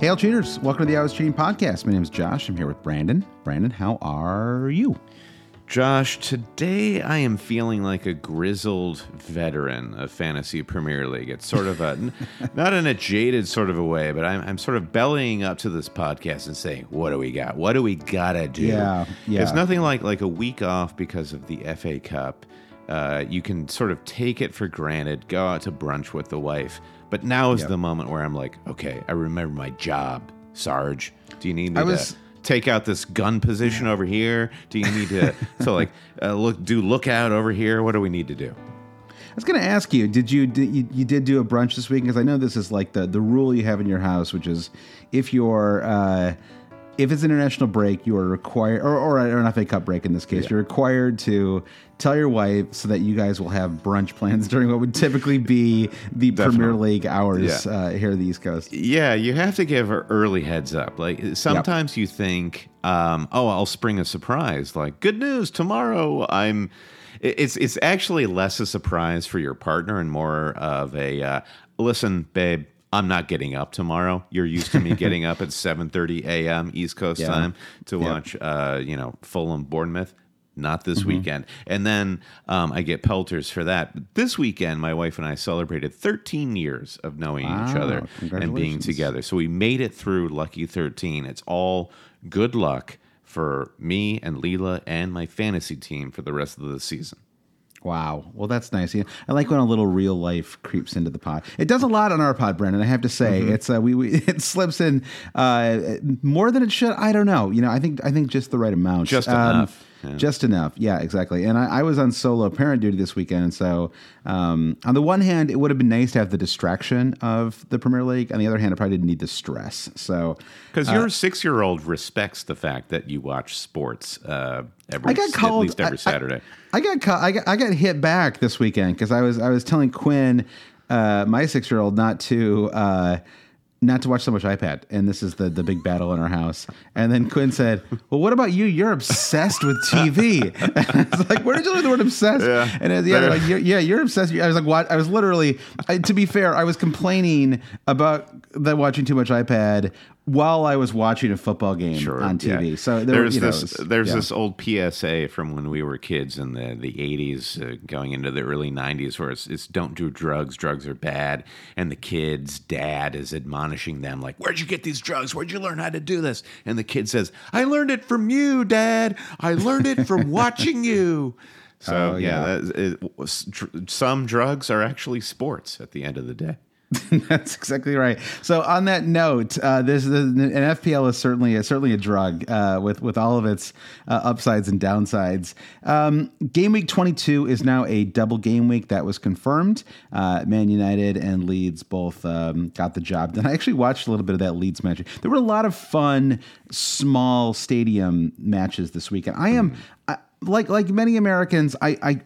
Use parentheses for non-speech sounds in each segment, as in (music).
Hail cheaters! Welcome to the Always Cheating podcast. My name is Josh. I'm here with Brandon. Brandon, how are you? Josh, today I am feeling like a grizzled veteran of fantasy Premier League. It's sort of a (laughs) not in a jaded sort of a way, but I'm, I'm sort of bellying up to this podcast and saying, what do we got? What do we gotta do? Yeah, yeah. It's nothing like like a week off because of the FA Cup. Uh, you can sort of take it for granted, go out to brunch with the wife. But now is Yep. the moment where I'm like, okay, I remember my job, Sarge. Do you need me I was- to take out this gun position over here? Do you need to (laughs) so like uh, look do lookout over here? What do we need to do? I was going to ask you, did you, did you you did do a brunch this week? Because I know this is like the the rule you have in your house, which is if you're uh, if it's an international break, you are required, or, or an FA Cup break in this case, you're required to tell your wife so that you guys will have brunch plans (laughs) during what would typically be the Premier League hours Yeah. uh, here on the East Coast. Yeah, you have to give her early heads up. Like sometimes you think, um, oh, I'll spring a surprise. Like good news tomorrow. I'm. It's it's actually less a surprise for your partner and more of a uh, listen, babe. I'm not getting up tomorrow. You're used to me (laughs) getting up at 7:30 a.m. East Coast Yeah. time to Yeah. watch, uh, you know, Fulham Bournemouth. Not this Mm-hmm. weekend. And then um, I get pelters for that. But this weekend, my wife and I celebrated 13 years of knowing each other and being together. So we made it through Lucky 13. It's all good luck for me and Leela and my fantasy team for the rest of the season. Wow. Well, that's nice. Yeah, I like when a little real life creeps into the pod. It does a lot on our pod, Brendan. I have to say, Mm-hmm. it's uh, we, we (laughs) it slips in uh, more than it should. I don't know. You know, I think I think just the right amount. Just enough. Yeah. Just enough. Yeah, exactly. And I, I was on solo parent duty this weekend, and so um, on the one hand, it would have been nice to have the distraction of the Premier League. On the other hand, I probably didn't need the stress. So Because Uh, your six year old respects the fact that you watch sports uh, every, I got at least every I- Saturday. I, I got I got I got hit back this weekend because I was I was telling Quinn, uh, my six year old, not to. Not to watch so much iPad, and this is the the big battle in our house. And then Quinn said, "Well, what about you? You're obsessed with TV." (laughs) And I was like, "Where did you learn the word obsessed?" Yeah. And like, you're, yeah, you're obsessed. I was like, "What?" I was literally, I, to be fair, I was complaining about them watching too much iPad while I was watching a football game on TV. yeah. So there, there's you know, this was- there's yeah. this old PSA from when we were kids in the the 80s, uh, going into the early 90s, where it's, it's don't do drugs, drugs are bad, and the kid's dad is admonishing them like, "Where'd you get these drugs? Where'd you learn how to do this?" And the kid says, "I learned it from you, Dad. I learned it from (laughs) watching you." So Oh, yeah, yeah. that- it, some drugs are actually sports at the end of the day. (laughs) That's exactly right. So on that note, uh, this an FPL is certainly a, certainly a drug uh, with with all of its uh, upsides and downsides. Um, game week 22 is now a double game week that was confirmed. Uh, Man United and Leeds both um, got the job done. I actually watched a little bit of that Leeds match. There were a lot of fun small stadium matches this weekend. I am. I, like like many Americans, I I,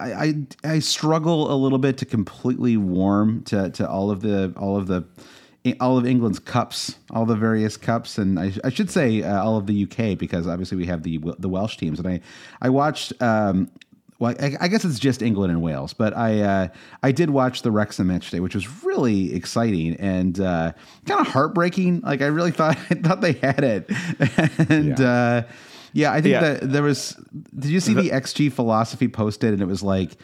I I I struggle a little bit to completely warm to to all of the all of the all of England's cups, all the various cups, and I, I should say uh, all of the UK because obviously we have the the Welsh teams, and I I watched. Um, well, I, I guess it's just England and Wales, but I uh, I did watch the Wrexham match today, which was really exciting and uh, kind of heartbreaking. Like I really (laughs) thought I thought they had it, (laughs) and yeah, uh, yeah I think Yeah. that there was. Did you see the XG philosophy posted, and it was like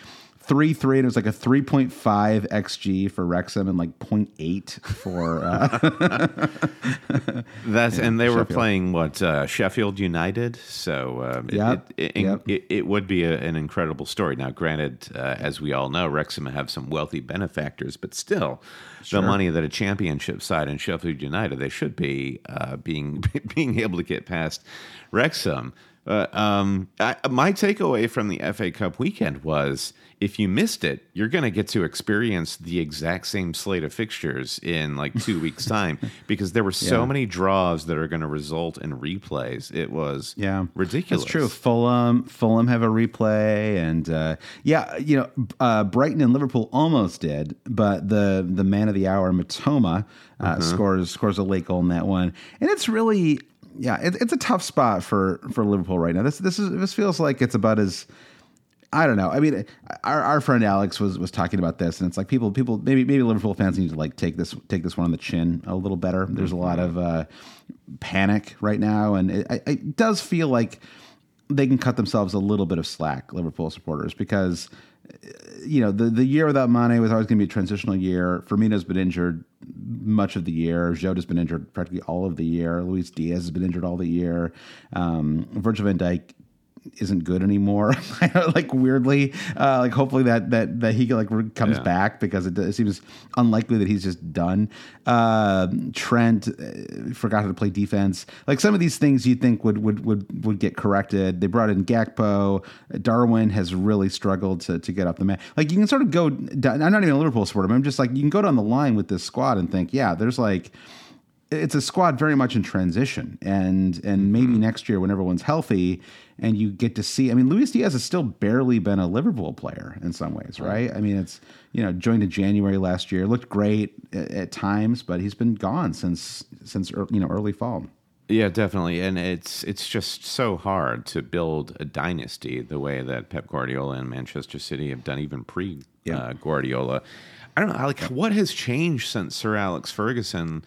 three three, and it was like a three point five xG for Wrexham and like 0.8 for. Uh, (laughs) That's and they were playing what uh, Sheffield United, so um, it, Yep, it, it, yep. it, it would be a, an incredible story. Now, granted, uh, as we all know, Wrexham have some wealthy benefactors, but still, the money that a championship side in Sheffield United they should be uh, being (laughs) being able to get past Wrexham. Uh, um, I, my takeaway from the FA Cup weekend was if you missed it, you're going to get to experience the exact same slate of fixtures in like two (laughs) weeks' time because there were so Yeah. many draws that are going to result in replays. It was Yeah, ridiculous. That's true. Fulham, Fulham have a replay, and uh, yeah, you know, uh, Brighton and Liverpool almost did, but the the man of the hour, Mitoma, uh, scores scores a late goal in that one, and it's really yeah, it, it's a tough spot for for Liverpool right now. This this is this feels like it's about as I don't know. I mean, our, our friend Alex was was talking about this, and it's like people people maybe maybe Liverpool fans need to like take this take this one on the chin a little better. There's a lot of uh, panic right now, and it, it- does feel like they can cut themselves a little bit of slack, Liverpool supporters, because you know the the year without Mane was always going to be a transitional year. Firmino's been injured much of the year. Jota's been injured practically all of the year. Luis Diaz has been injured all the year. Um, Virgil van Dijk isn't good anymore. (laughs) like weirdly, uh, like hopefully that that that he like comes Yeah. back because it, it seems unlikely that he's just done. Uh, Trent uh, forgot how to play defense. Like some of these things you think would would would would get corrected. They brought in Gakpo. Darwin has really struggled to to get up the man. Like you can sort of go. Down, I'm not even a Liverpool supporter. But I'm just like you can go down the line with this squad and think, yeah, there's like it's a squad very much in transition and and maybe next year when everyone's healthy and you get to see I mean Luis Diaz has still barely been a Liverpool player in some ways right I mean it's you know joined in January last year looked great at, at times but he's been gone since since you know early fall Yeah, definitely, and it's it's just so hard to build a dynasty the way that Pep Guardiola and Manchester City have done, even pre Yeah. uh, Guardiola. I don't know, like what has changed since Sir Alex Ferguson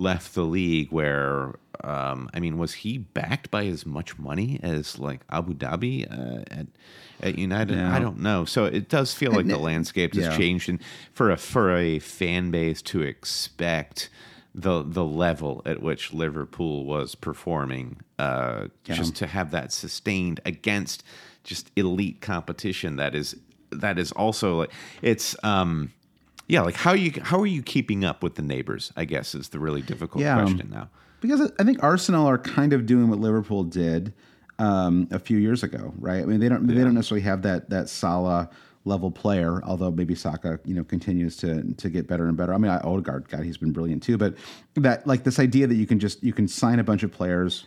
left the league? Where um, I mean, was he backed by as much money as like Abu Dhabi uh, at at United? No. I don't know. So it does feel like the landscape has Yeah. changed, and for a for a fan base to expect the the level at which Liverpool was performing, uh, just to have that sustained against just elite competition that is that is also like it's um yeah like how you how are you keeping up with the neighbors I guess is the really difficult Yeah. question now. because I think Arsenal are kind of doing what Liverpool did um, a few years ago, right? I mean, they don't they don't necessarily have that that Salah level player, although maybe Saka, you know, continues to to get better and better. I mean, I, Odegaard, God, he's been brilliant too. But that like this idea that you can just you can sign a bunch of players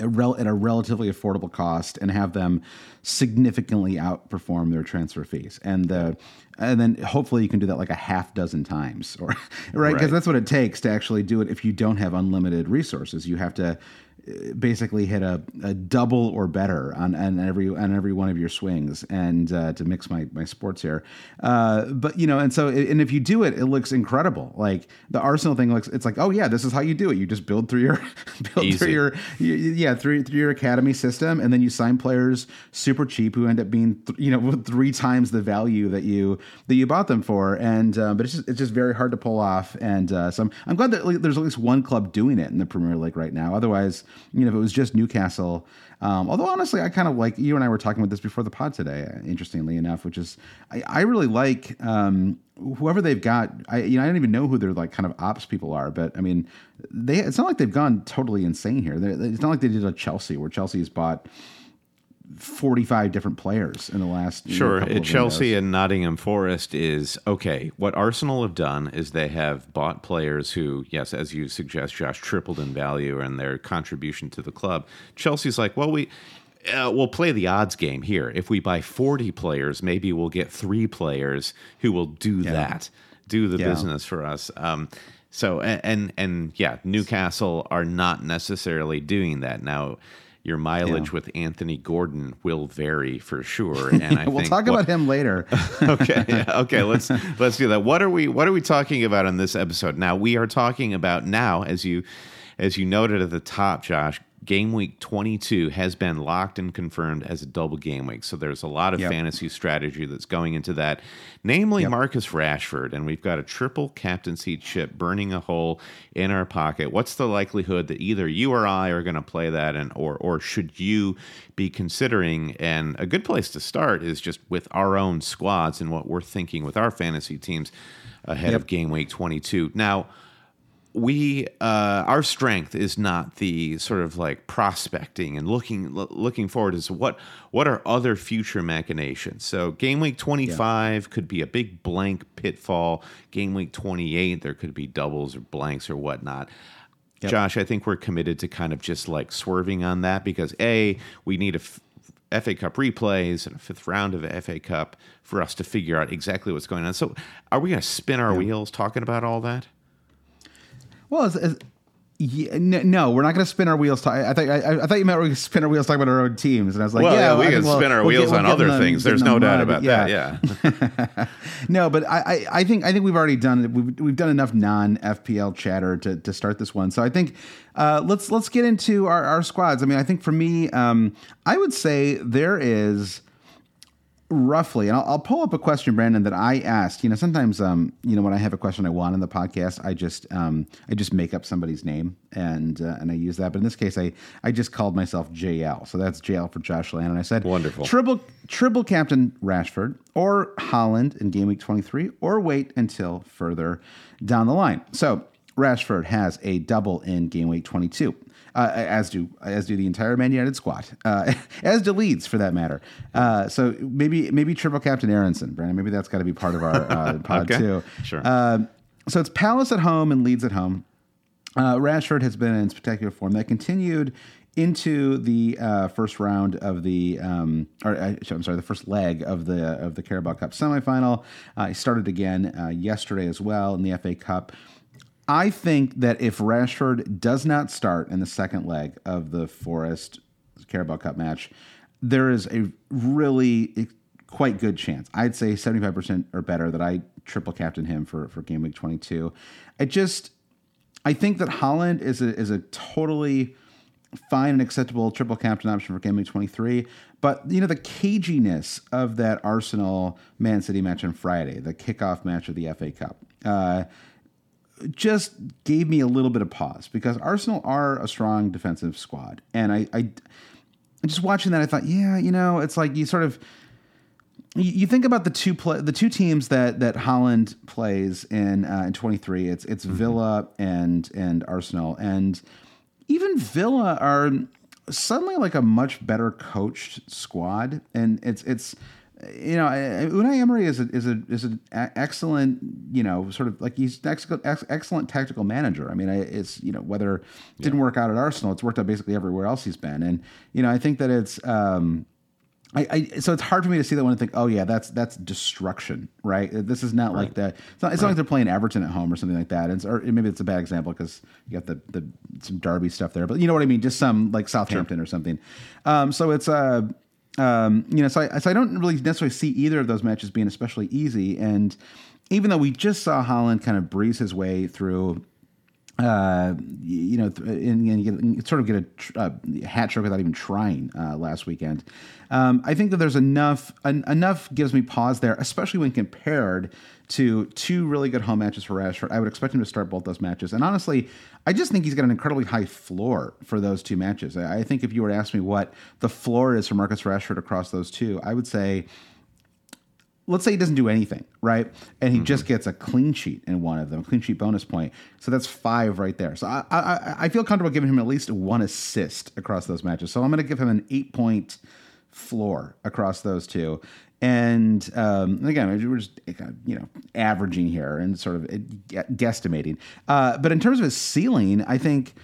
at, rel- at a relatively affordable cost and have them significantly outperform their transfer fees. And the and then hopefully you can do that like a half dozen times or (laughs) right? Because Right. that's what it takes to actually do it. If you don't have unlimited resources you have to basically hit a, a double or better on, on every on every one of your swings and uh, to mix my, my sports here. Uh, but you know and so and if you do it it looks incredible. Like the arsenal thing looks it's like oh yeah this is how you do it. You just build through your (laughs) build through your yeah through through your academy system. And then you sign players super cheap who end up being th- you know (laughs) three times the value that you that you bought them for. And uh, but it's just it's just very hard to pull off. And uh, so I'm, I'm glad that there's at least one club doing it in the Premier League right now. Otherwise you know if it was just Newcastle um, although honestly I kind of like you and I were talking about this before the pod today interestingly enough which is I, I really like um, whoever they've got I you know I don't even know who their like kind of ops people are but I mean they it's not like they've gone totally insane here. They it's not like they did a Chelsea where Chelsea has bought 45 different players in the last Sure. At Chelsea and Nottingham Forest is okay. What Arsenal have done is they have bought players who, yes, as you suggest, Josh, tripled in value and their contribution to the club. Chelsea's like, well, we. Uh, we'll play the odds game here. If we buy 40 players, maybe we'll get three players who will do that, do the Yeah. business for us. Um, so, and, and, and yeah, Newcastle are not necessarily doing that. Now, your mileage Yeah. with Anthony Gordon will vary for sure. (laughs) And I we'll talk what- about him later. (laughs) okay yeah, okay let's (laughs) let's do that what are we what are we talking about in this episode now we are talking about now as you as you noted at the top josh game week 22 has been locked and confirmed as a double game week. So there's a lot of Yep. fantasy strategy that's going into that, namely Yep. Marcus Rashford. And we've got a triple captaincy chip burning a hole in our pocket. What's the likelihood that either you or I are going to play that, and or or should you be considering? And a good place to start is just with our own squads and what we're thinking with our fantasy teams ahead of game week 22. Now we uh, our strength is not the sort of like prospecting and looking lo- looking forward is what what are other future machinations. So game week 25 could be a big blank pitfall. Game week 28 there could be doubles or blanks or whatnot. Josh i think we're committed to kind of just like swerving on that because a we need a f- FA Cup replays and a fifth round of FA Cup for us to figure out exactly what's going on. So, are we going to spin our wheels talking about all that? Well, as, as, yeah, no, we're not going to spin our wheels. Ta- I, thought I, I thought you meant we could spin our wheels talking about our own teams, and I was like, Well, yeah, yeah, we I can think we'll- spin our we'll wheels get- on other in the- things. There's the no doubt mud. about that. Yeah. (laughs) (laughs) no, but I, I, I think I think we've already done we've, we've done enough non FPL chatter to, to start this one. So I think uh, let's let's get into our, our squads. I mean, I think for me, um, I would say there is roughly, and I'll, I'll pull up a question, Brandon, that I asked. You know, sometimes, um, you know, when I have a question I want in the podcast, I just, um, I just make up somebody's name and uh, and I use that. But in this case, I I just called myself JL, so that's JL for Josh Land, and I said, Wonderful. triple triple captain Rashford or Haaland in game week twenty three, or wait until further down the line. So Rashford has a double in game week twenty two uh, as do as do the entire Man United squad, uh, (laughs) as do Leeds for that matter. Uh, so maybe maybe triple captain Aaronson, Brandon. Maybe that's got to be part of our uh, (laughs) pod Okay. too. Sure. Uh, so it's Palace at home and Leeds at home. Uh, Rashford has been in spectacular form. That continued into the uh, first round of the, um, or uh, I'm sorry, the first leg of the of the Carabao Cup semifinal. Uh, he started again uh, yesterday as well in the FA Cup. I think that if Rashford does not start in the second leg of the Forest Carabao Cup match, there is a really quite good chance. I'd say 75% or better that I triple captain him for, for game week 22. I just, I think that Haaland is a, is a totally fine and acceptable triple captain option for game week 23. But, you know, the caginess of that Arsenal Man City match on Friday, the kickoff match of the FA Cup, uh, just gave me a little bit of pause because Arsenal are a strong defensive squad. And I, I just watching that, I thought, yeah, you know, it's like you sort of you think about the two play, the two teams that that Haaland plays in uh, in 23. It's it's Villa and and Arsenal, and even Villa are suddenly like a much better coached squad, and it's it's you know Unai Emery is a is a is an excellent you know sort of like he's an ex- ex- excellent tactical manager. I mean, it's you know whether it didn't work out at Arsenal, it's worked out basically everywhere else he's been, and you know I think that it's. um I, I so it's hard for me to see that one and think, oh yeah, that's that's destruction, right? This is not like that. It's not, it's not like they're playing Everton at home or something like that. It's, or maybe it's a bad example because you got the the some Derby stuff there, but you know what I mean. Just some like Southampton or something. Um, so it's uh, um, you know, so I, so I don't really necessarily see either of those matches being especially easy. And even though we just saw Haaland kind of breeze his way through uh, you know, and, and get, sort of get a uh, hat trick without even trying uh, last weekend. Um, I think that there's enough en- enough gives me pause there, especially when compared to two really good home matches for Rashford. I would expect him to start both those matches, and honestly, I just think he's got an incredibly high floor for those two matches. I, I think if you were to ask me what the floor is for Marcus Rashford across those two, I would say let's say he doesn't do anything, right? And he mm-hmm. just gets a clean sheet in one of them, clean sheet bonus point. So that's five right there. So I, I, I feel comfortable giving him at least one assist across those matches. So I'm going to give him an eight point floor across those two. And um, again, we're just you know averaging here and sort of guesstimating. Uh, but in terms of his ceiling, I think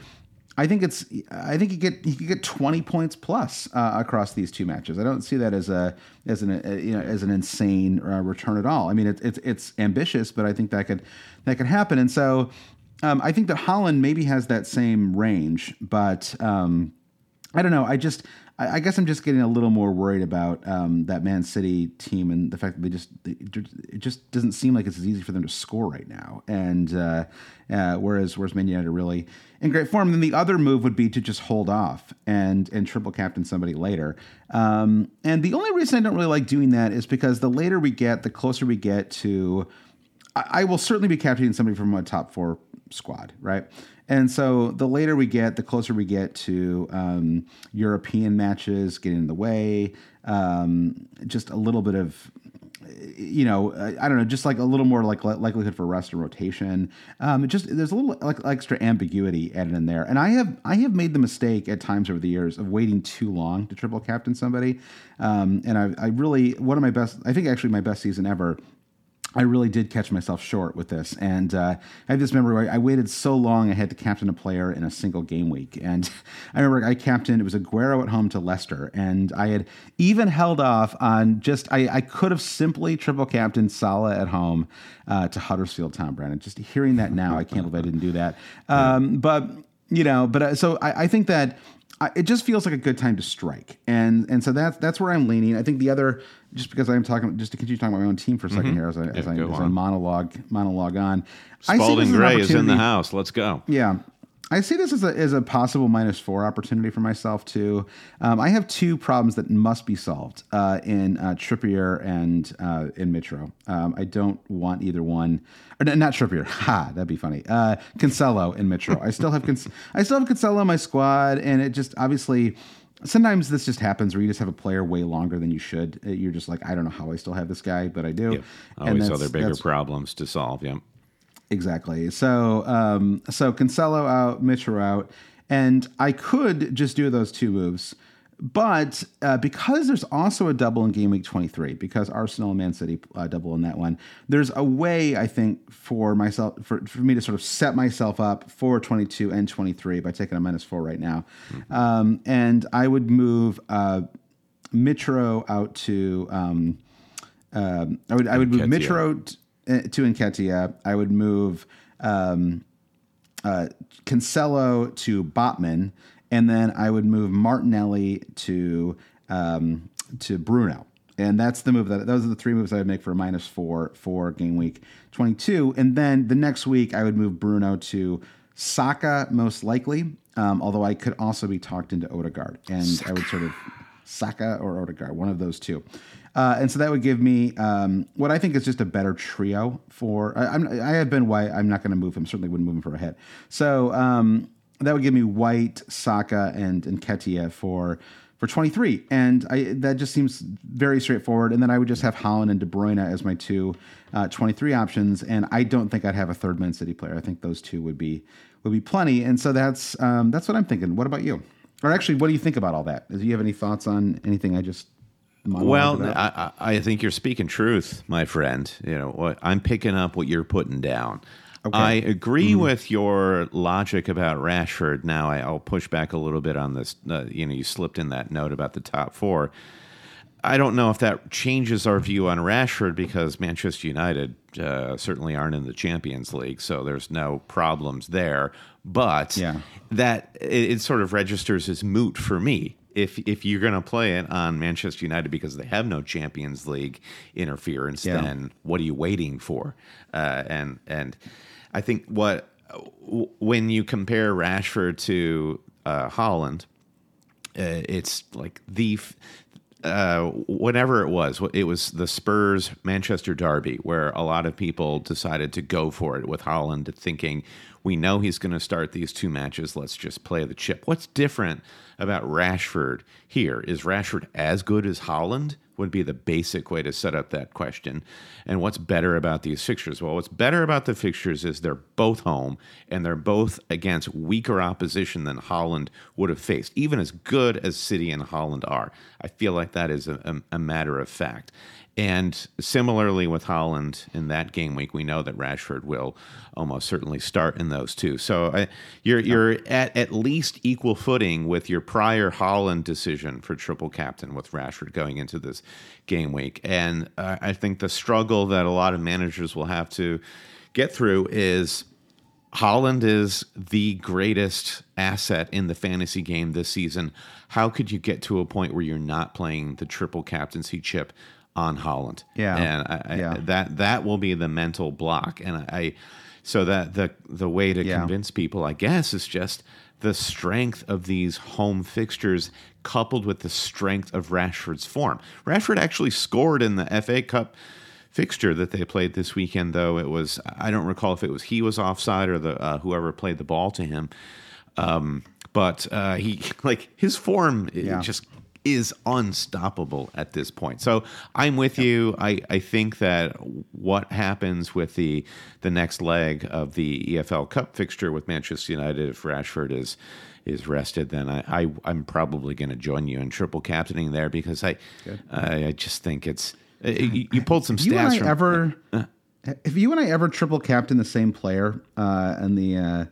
I think it's I think he get he could get twenty points plus uh, across these two matches. I don't see that as a as an uh, you know as an insane uh, return at all. I mean, it, it's it's ambitious, but I think that could that could happen. And so um, I think that Haaland maybe has that same range, but. Um, I don't know. I just, I, I guess I'm just getting a little more worried about um, that Man City team and the fact that they just, it just doesn't seem like it's as easy for them to score right now. And uh, uh, whereas, whereas Man United are really in great form. Then the other move would be to just hold off and and triple captain somebody later. Um, and the only reason I don't really like doing that is because the later we get, the closer we get to. I, I will certainly be captaining somebody from a top four squad, right? And so the later we get, the closer we get to um, European matches getting in the way. Um, just a little bit of, you know, I don't know, just like a little more like likelihood for rest and rotation. Um, just there's a little like extra ambiguity added in there. And I have I have made the mistake at times over the years of waiting too long to triple captain somebody. Um, and I, I really one of my best, I think actually my best season ever I really did catch myself short with this. And uh, I have this memory where I waited so long I had to captain a player in a single game week. And (laughs) I remember I captained, it was Aguero at home to Leicester. And I had even held off on just, I, I could have simply triple captained Salah at home uh, to Huddersfield Town, Brandon. Just hearing that now, I can't believe I didn't do that. (laughs) Um, but, you know, but uh, so I, I think that it just feels like a good time to strike, and and so that's that's where I'm leaning. I think the other, just because I'm talking, just to continue talking about my own team for a 2nd mm-hmm. here as I yeah, as, I, as I monologue monologue on. Spalding Gray is in the house. Let's go. Yeah, I see this as a, as a possible minus four opportunity for myself too. Um, I have two problems that must be solved uh, in uh, Trippier and uh, in Mitro. Um, I don't want either one, or not Trippier. (laughs) Ha, that'd be funny. Uh, Cancelo and Mitro. I still have I still have Cancelo in my squad, and it just obviously sometimes this just happens where you just have a player way longer than you should. You're just like, I don't know how I still have this guy, but I do. Yep. Always other bigger problems to solve. Yeah. Exactly. So um, so Cancelo out, Mitchell out, and I could just do those two moves, but uh, because there's also a double in game week 23, because Arsenal and Man City uh, double in that one, there's a way I think for myself for, for me to sort of set myself up for 22 and 23 by taking a minus four right now, mm-hmm. um, and I would move uh, Mitro out to. Um, um, I would I would move Mitro. T- to Nketiah, I would move um, uh, Cancelo to Botman, and then I would move Martinelli to um, to Bruno. And that's the move that those are the three moves I would make for a minus four for game week 22. And then the next week I would move Bruno to Saka most likely, um, although I could also be talked into Odegaard, and Saka. I would sort of Saka or Odegaard, one of those two. Uh, and so that would give me um, what I think is just a better trio for. I, I'm, I have been White. I'm not going to move him. Certainly wouldn't move him for a hit. So um, that would give me White, Saka, and Nketiah for for 23, and I, that just seems very straightforward. And then I would just have Haaland and De Bruyne as my two uh, 23 options, and I don't think I'd have a third Man City player. I think those two would be would be plenty. And so that's um, that's what I'm thinking. What about you? Or actually, what do you think about all that? Do you have any thoughts on anything I just well, I, I, think you're speaking truth, my friend. You know, I'm picking up what you're putting down. Okay. I agree mm-hmm. with your logic about Rashford. Now, I, will push back a little bit on this. Uh, you know, you slipped in that note about the top four. I don't know if that changes our view on Rashford because Manchester United uh, certainly aren't in the Champions League, so there's no problems there. But yeah. that it, it sort of registers as moot for me if if you're going to play it on Manchester United because they have no Champions League interference, yeah. then what are you waiting for? Uh, and and I think what when you compare Rashford to uh, Haaland, uh, it's like the uh, whatever it was, it was the Spurs Manchester derby where a lot of people decided to go for it with Haaland, thinking we know he's going to start these two matches. Let's just play the chip. What's different about Rashford here? Is Rashford as good as Haaland? Would be the basic way to set up that question. And what's better about these fixtures? Well, what's better about the fixtures is they're both home and they're both against weaker opposition than Haaland would have faced, even as good as City and Haaland are. I feel like that is a, a, a matter of fact. And similarly with Haaland in that game week, we know that Rashford will almost certainly start in those two. So uh, you're you're at at least equal footing with your prior Haaland decision for triple captain with Rashford going into this game week. And uh, I think the struggle that a lot of managers will have to get through is Haaland is the greatest asset in the fantasy game this season. How could you get to a point where you're not playing the triple captaincy chip on Haaland? Yeah. and I, I, Yeah. that that will be the mental block. And I, so that the the way to Yeah. convince people, I guess, is just the strength of these home fixtures coupled with the strength of Rashford's form. Rashford actually scored in the FA Cup fixture that they played this weekend though it was i don't recall if it was he was offside or the uh, whoever played the ball to him um, but uh, he (laughs) like his form Yeah. just is unstoppable at this point. So i'm with you. I, I think that what happens with the the next leg of the efl cup fixture with manchester united if rashford is is rested then i, I i'm probably going to join you in triple captaining there because i I, I just think it's uh, you, you pulled some Have you and stats I from ever have you and I ever triple captain the same player uh, in the uh,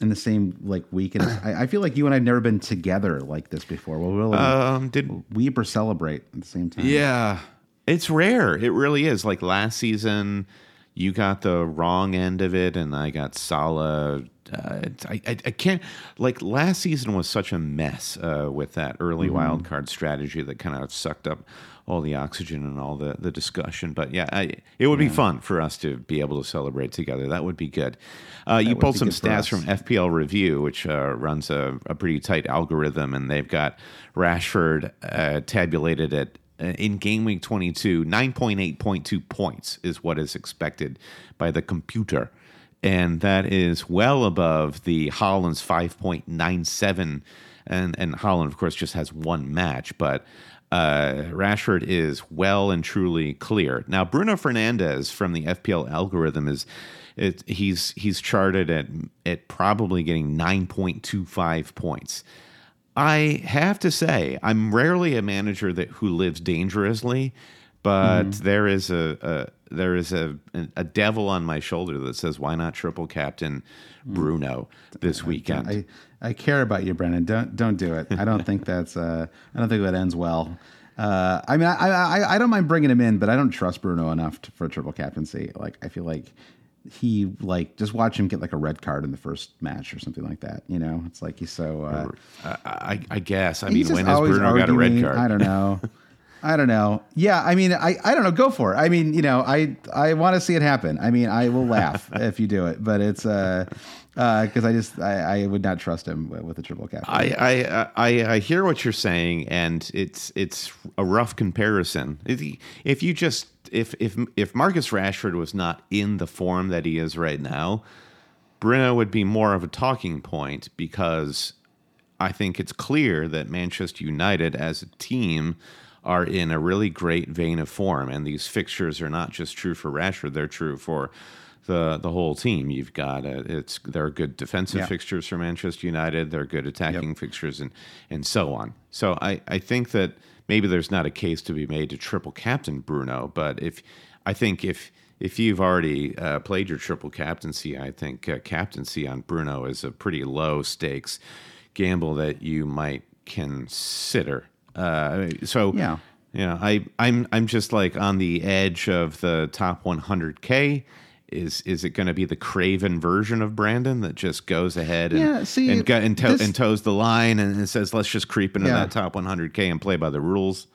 in the same like week? And I, I feel like you and I've never been together like this before. We'll really um did weep or celebrate at the same time. Yeah, it's rare. It really is. Like last season, you got the wrong end of it, and I got Salah. Uh, I, I I can't like last season was such a mess uh, with that early Mm-hmm. wild card strategy that kind of sucked up all the oxygen and all the, the discussion. But yeah, I, it would be fun for us to be able to celebrate together. That would be good. Uh, you pulled some stats from FPL Review, which uh, runs a, a pretty tight algorithm, and they've got Rashford uh, tabulated at uh, in game week 22, 9.8.2 points is what is expected by the computer. And that is well above the Haaland's 5.97. And, and Haaland, of course, just has one match, but uh, Rashford is well and truly clear. Now, Bruno Fernandes from the FPL algorithm is it, he's he's charted at at probably getting 9.25 points. I have to say, I'm rarely a manager that who lives dangerously, but Mm-hmm. there is a, a there is a a devil on my shoulder that says, "Why not triple captain Bruno this weekend?" I, I care about you, Brennan. Don't don't do it. I don't (laughs) think that's uh, I don't think that ends well. Uh, I mean, I, I I don't mind bringing him in, but I don't trust Bruno enough to, for a triple captaincy. Like, I feel like he like just watch him get like a red card in the first match or something like that. You know, it's like he's so. Uh, I, I, I guess. I mean, when has Bruno got a red card? I don't know. (laughs) I don't know. Yeah, I mean, I, I don't know. Go for it. I mean, you know, I I want to see it happen. I mean, I will laugh (laughs) if you do it, but it's uh because I just I, I would not trust him with, a triple captain. I, I I I hear what you're saying, and it's it's a rough comparison. If if you just if if if Marcus Rashford was not in the form that he is right now, Bruno would be more of a talking point because I think it's clear that Manchester United as a team are in a really great vein of form, and these fixtures are not just true for Rashford; they're true for the the whole team. You've got a, it's there are good defensive Yeah. fixtures for Manchester United. There are good attacking fixtures, and and so on. So I I think that maybe there's not a case to be made to triple captain Bruno, but if I think if if you've already uh, played your triple captaincy, I think uh, captaincy on Bruno is a pretty low stakes gamble that you might consider. Uh, so Yeah. yeah, I I'm I'm just like on the edge of the top 100k. Is is it going to be the Craven version of Brandon that just goes ahead and Yeah, see, and, and, to, this- and toes the line and says let's just creep into Yeah. that top 100k and play by the rules?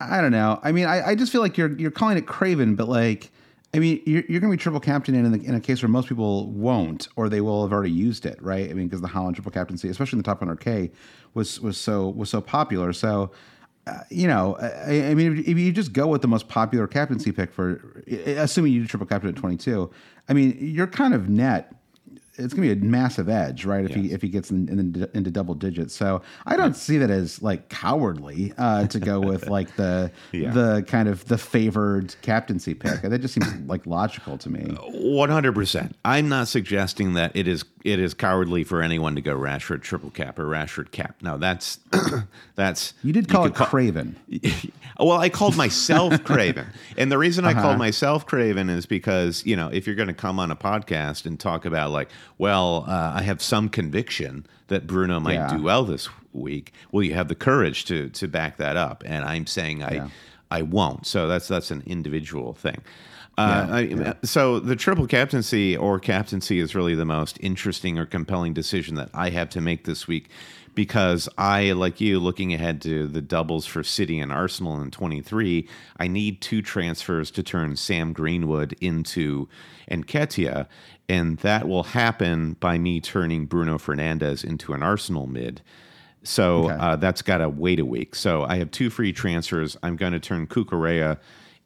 I don't know. I mean, I, I just feel like you're you're calling it Craven, but like, I mean, you're, you're going to be triple captain in, the, in a case where most people won't, or they will have already used it, right? I mean, because the Haaland triple captaincy, especially in the top 100k, was was so was so popular. So, uh, you know, I, I mean, if, if you just go with the most popular captaincy pick for, assuming you do triple captain at 22, I mean, you're kind of net. It's going to be a massive edge, right? If he if he gets in, in, into double digits, so I don't see that as like cowardly uh, to go with (laughs) like the Yeah. the kind of the favored captaincy pick. That just seems like logical to me. One hundred percent. I'm not suggesting that it is it is cowardly for anyone to go Rashford triple cap or Rashford cap. No, that's (coughs) that's You did call could it Craven. (laughs) well, I called myself (laughs) Craven. And the reason I Uh-huh. called myself Craven is because, you know, if you're going to come on a podcast and talk about, like, well, uh, I have some conviction that Bruno might Yeah. do well this week, well, you have the courage to to back that up. And I'm saying I, Yeah. I won't. So that's that's an individual thing. Uh, Yeah, I- yeah. So the triple captaincy or captaincy is really the most interesting or compelling decision that I have to make this week because I, like you, looking ahead to the doubles for City and Arsenal in 23, I need two transfers to turn Sam Greenwood into Nketiah, and that will happen by me turning Bruno Fernandes into an Arsenal mid. So Okay. uh, that's got to wait a week. So I have two free transfers. I'm going to turn Cucurella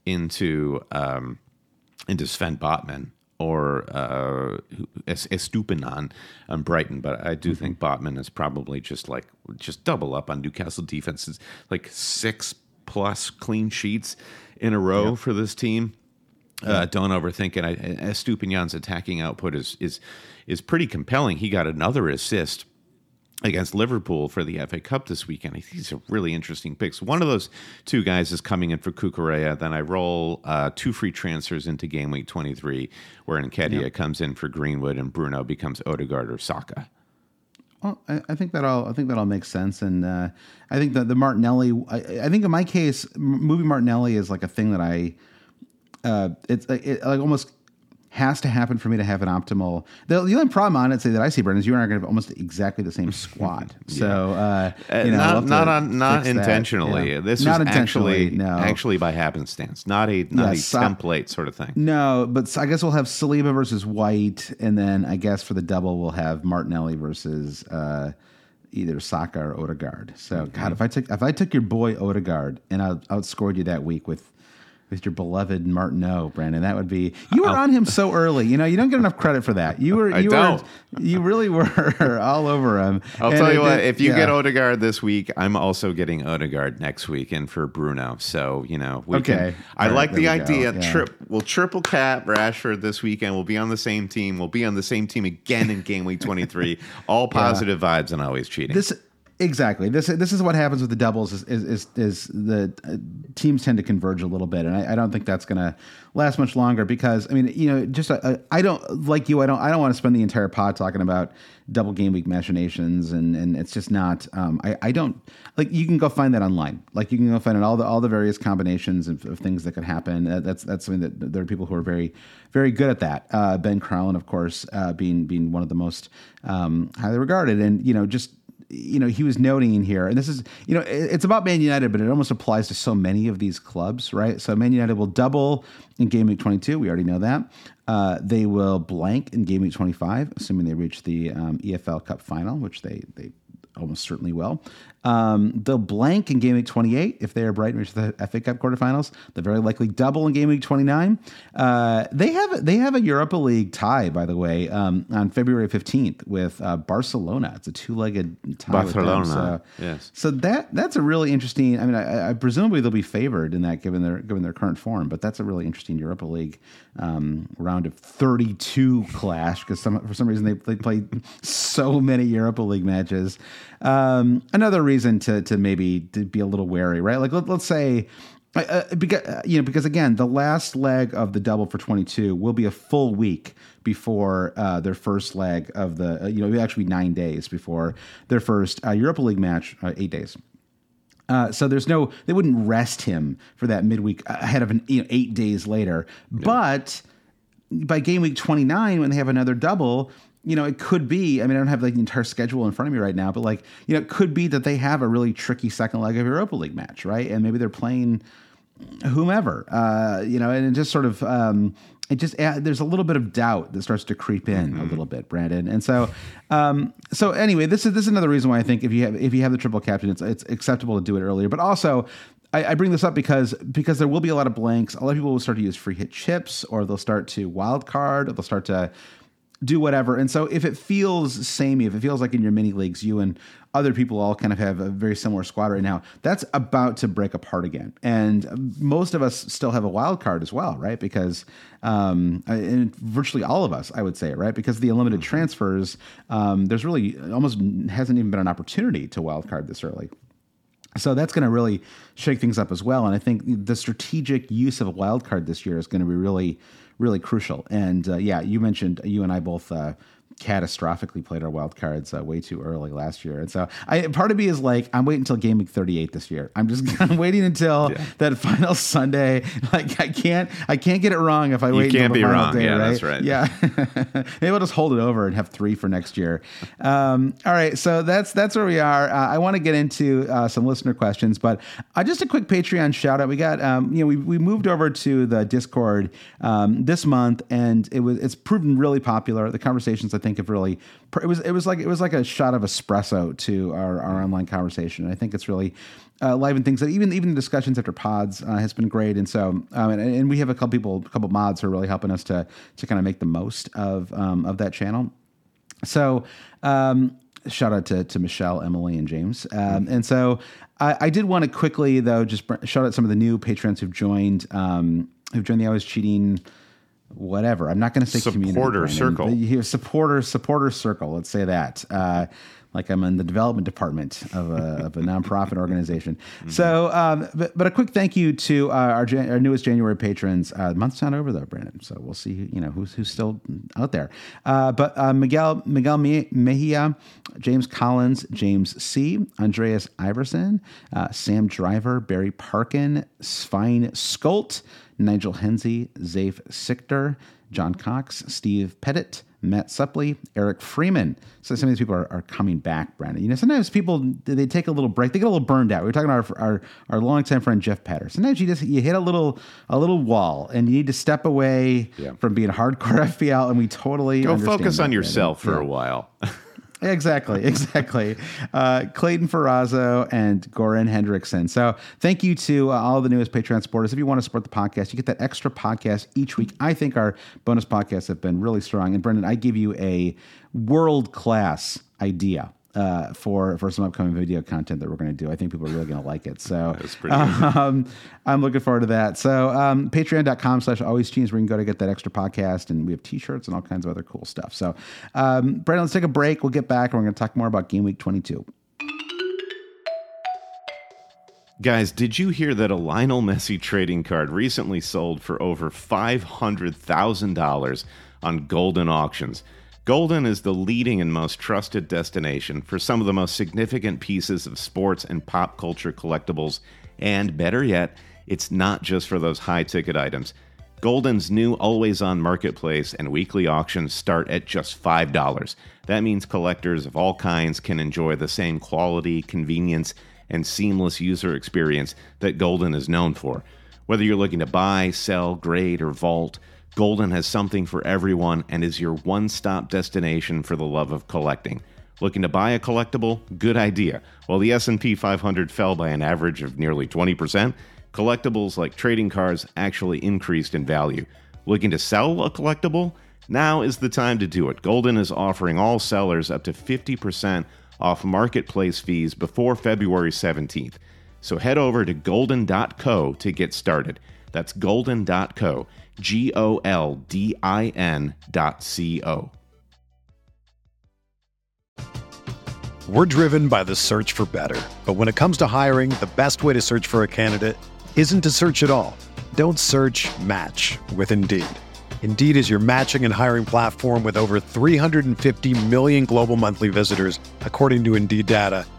into um, into Sven Botman or uh, Es- Estupinan on Brighton, but I do think Botman is probably just like just double up on Newcastle defenses, like six plus clean sheets in a row for this team. Uh, don't overthink it. I, Estupinan's attacking output is is is pretty compelling. He got another assist against Liverpool for the FA Cup this weekend. I think these are really interesting picks. One of those two guys is coming in for Cucurella. Then I roll uh, two free transfers into game week 23, where Nketiah comes in for Greenwood and Bruno becomes Odegaard or Saka. Well, I, I think that all I think that all makes sense, and uh, I think that the Martinelli. I, I think in my case, m- moving Martinelli is like a thing that I. Uh, it's it, it like almost has to happen for me to have an optimal. The, the only problem on it, say that I see, Brendan, is you and I are going to have almost exactly the same squad. (laughs) So uh, Uh, you know, not not on not fix that. intentionally. Yeah. This not is intentionally. actually no, actually by happenstance, not a not Yeah, a template sort of thing. No, but I guess we'll have Saliba versus White, and then I guess for the double we'll have Martinelli versus uh, either Saka or Odegaard. So God, if I took if I took your boy Odegaard and I outscored you that week with with your beloved Martineau, Brandon, that would be you were on him so early. You know, you don't get enough credit for that. You were I you don't. were you really were (laughs) all over him. I'll And tell you what, if you yeah. get Odegaard this week, I'm also getting Odegaard next week and for Bruno. So, you know, we Okay. can I right, like the there we go. idea. Yeah. Trip we'll triple cap Rashford this weekend. We'll be on the same team. We'll be on the same team again in game week 23. (laughs) All positive vibes and always cheating. This exactly. This this is what happens with the doubles is is is, is the uh, teams tend to converge a little bit, and I, I don't think that's going to last much longer because I mean you know just uh, I don't like you I don't I don't want to spend the entire pod talking about double game week machinations and and it's just not um, I I don't like you can go find that online. Like you can go find it all the all the various combinations of, of things that could happen. Uh, that's that's something that there are people who are very very good at that. Uh, Ben Crellin of course uh, being being one of the most um, highly regarded and you know just you know, he was noting in here, and this is, you know, it's about Man United, but it almost applies to so many of these clubs, right? So Man United will double in game week 22. We already know that. Uh, they will blank in game week 25, assuming they reach the um, EFL Cup final, which they they almost certainly will. Um, they'll blank in game week 28 if they are Brighton reach the FA Cup quarterfinals. They'll very likely double in game week 29. Uh, they have they have a Europa League tie, by the way, um, on February 15th with uh, Barcelona. It's a two legged tie. Barcelona, So, yes. So that that's a really interesting. I mean, I, I presumably they'll be favored in that given their given their current form, but that's a really interesting Europa League um, round of 32 clash because some for some reason they they played (laughs) so many Europa League matches. Um, another reason to to maybe to be a little wary, right? Like let, let's say. Uh, uh, because, uh, you know, because again, the last leg of the double for 22 will be a full week before uh, their first leg of the, uh, you know, it'll actually be nine days before their first uh, Europa League match, uh, eight days. Uh, so there's no, they wouldn't rest him for that midweek ahead of an you know, eight days later. But by game week 29, when they have another double, you know, it could be. I mean, I don't have like the entire schedule in front of me right now, but like, you know, it could be that they have a really tricky second leg of Europa League match, right? And maybe they're playing whomever, uh, you know, and it just sort of, um, it just uh, there's a little bit of doubt that starts to creep in a little bit, Brandon. And so, um, so anyway, this is this is another reason why I think if you have if you have the triple captain, it's it's acceptable to do it earlier. But also, I, I bring this up because because there will be a lot of blanks. A lot of people will start to use free hit chips, or they'll start to wild card, or they'll start to do whatever. And so if it feels samey, if it feels like in your mini leagues, you and other people all kind of have a very similar squad right now, that's about to break apart again. And most of us still have a wild card as well, right? Because, um, and virtually all of us, I would say, right? Because the unlimited transfers, um, there's really almost hasn't even been an opportunity to wild card this early. So that's going to really shake things up as well. And I think the strategic use of a wild card this year is going to be really, really crucial. And uh, yeah, you mentioned you and I both uh, catastrophically played our wild cards uh, way too early last year, and so I part of me is like I'm waiting until game week 38 this year. I'm just (laughs) I'm waiting until yeah. that final (laughs) Sunday. Like I can't I can't get it wrong if I wait. You can't be wrong. Day, yeah, right? that's right. Yeah, (laughs) maybe I'll just hold it over and have three for next year. Um, all right, so that's that's where we are. Uh, I want to get into uh, some listener questions, but uh, just a quick Patreon shout out. We got um, you know we we moved over to the Discord um, this month, and it was it's proven really popular. The conversations I think have really it was it was like it was like a shot of espresso to our, our online conversation. And I think it's really uh, livened things that even even the discussions after pods uh, has been great. And so um, and, and, we have a couple people, a couple mods who are really helping us to to kind of make the most of um, of that channel. So. Um, shout out to, to Michelle, Emily, and James. Um, and so I, I, did want to quickly though just shout out some of the new patrons who've joined um, who've joined the Always Cheating whatever. I'm not going to say supporter community circle. Here, supporter supporter circle. Let's say that. Uh, like I'm in the development department of a, of a nonprofit (laughs) organization. Mm-hmm. So, um, but, but, a quick thank you to uh, our, our newest January patrons. Uh, the month's not over though, Brandon. So we'll see. You know who's who's still out there. Uh, but uh, Miguel Miguel Mejia, James Collins, James C, Andreas Iverson, uh, Sam Driver, Barry Parkin, Svein Skolt. Nigel Henze, Zafe Sichter, John Cox, Steve Pettit, Matt Supley, Eric Freeman. So some of these people are, are coming back, Brandon. You know, sometimes people they take a little break, they get a little burned out. We were talking about our our, our longtime friend Jeff Patter. Sometimes you just you hit a little a little wall and you need to step away yeah. from being hardcore (laughs) FPL, and we totally go focus on yourself Brandon. for yeah. a while. (laughs) Exactly, (laughs) exactly. Uh, Clayton Ferrazzo and Goran Hendrickson. So thank you to uh, all the newest Patreon supporters. If you want to support the podcast, you get that extra podcast each week. I think our bonus podcasts have been really strong. And Brendan, I give you a world class idea uh, for for some upcoming video content that we're going to do. I think people are really going to like it. So (laughs) um, I'm looking forward to that. So um, patreon.com slash always cheese where you can go to get that extra podcast and we have t-shirts and all kinds of other cool stuff. So um, Brandon, let's take a break. We'll get back and we're going to talk more about game week 22. Guys, did you hear that a Lionel Messi trading card recently sold for over $500,000 on Goldin Auctions? Goldin is the leading and most trusted destination for some of the most significant pieces of sports and pop culture collectibles, and better yet, it's not just for those high ticket items. Goldin's new always on marketplace and weekly auctions start at just $5. That means collectors of all kinds can enjoy the same quality, convenience, and seamless user experience that Golden is known for. Whether you're looking to buy, sell, grade, or vault, Goldin has something for everyone and is your one-stop destination for the love of collecting. Looking to buy a collectible? Good idea. While the S&P 500 fell by an average of nearly 20%, collectibles like trading cards actually increased in value. Looking to sell a collectible? Now is the time to do it. Goldin is offering all sellers up to 50% off marketplace fees before February 17th. So head over to goldin.co to get started. That's goldin.co. G O L D I N dot C O. We're driven by the search for better. But when it comes to hiring, the best way to search for a candidate isn't to search at all. Don't search match with Indeed. Indeed is your matching and hiring platform with over 350 million global monthly visitors, according to Indeed data,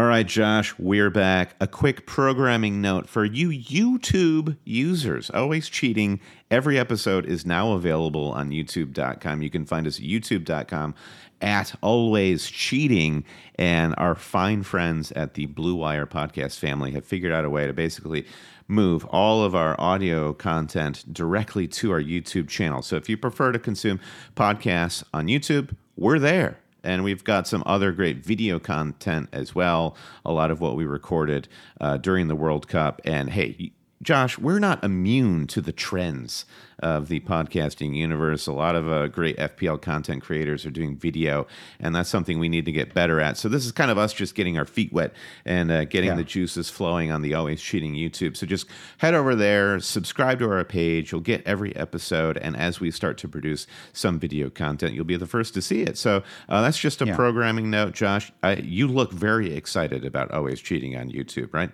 All right, Josh, we're back. A quick programming note for you YouTube users. Always cheating. Every episode is now available on youtube.com. You can find us at youtube.com at always cheating. And our fine friends at the Blue Wire podcast family have figured out a way to basically move all of our audio content directly to our YouTube channel. So if you prefer to consume podcasts on YouTube, we're there. And we've got some other great video content as well. A lot of what we recorded uh, during the World Cup. And hey, Josh, we're not immune to the trends of the podcasting universe. A lot of uh, great FPL content creators are doing video, and that's something we need to get better at. So, this is kind of us just getting our feet wet and uh, getting Yeah. the juices flowing on the Always Cheating YouTube. So, just head over there, subscribe to our page. You'll get every episode, and as we start to produce some video content, you'll be the first to see it. So, uh, that's just a Yeah. programming note, Josh. I, you look very excited about Always Cheating on YouTube, right?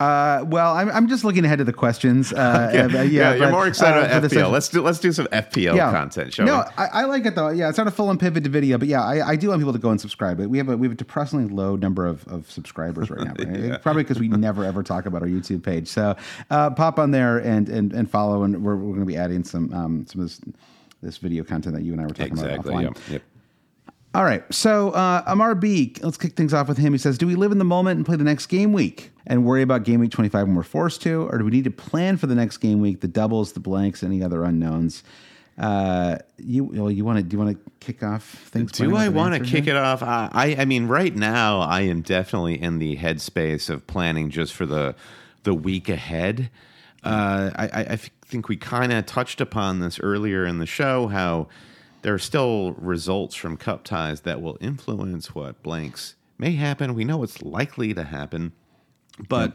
Uh, well, I'm, I'm just looking ahead to the questions. Uh, (laughs) Yeah, uh, yeah, yeah, you're but, more excited uh, about FPL. Let's do let's do some FPL content, shall no, we? I, I like it though. Yeah, it's not a full on pivot to video, but yeah, I, I do want people to go and subscribe. We have a we have a depressingly low number of, of subscribers right now. (laughs) right? Probably because we never ever talk about our YouTube page. So uh, pop on there and and, and follow, and we're, we're going to be adding some um, some of this this video content that you and I were talking Exactly. about Yep. offline. yep. All right. So uh, Amar B, let's kick things off with him. He says, "Do we live in the moment and play the next game week and worry about game week 25 when we're forced to, or do we need to plan for the next game week, the doubles, the blanks, any other unknowns?" Uh, you well, you want to do you want to kick off things? Do I want to kick it off? I, I I mean, right now I am definitely in the headspace of planning just for the the week ahead. Uh, I, I I think we kind of touched upon this earlier in the show how there are still results from cup ties that will influence what blanks may happen. We know it's likely to happen, but.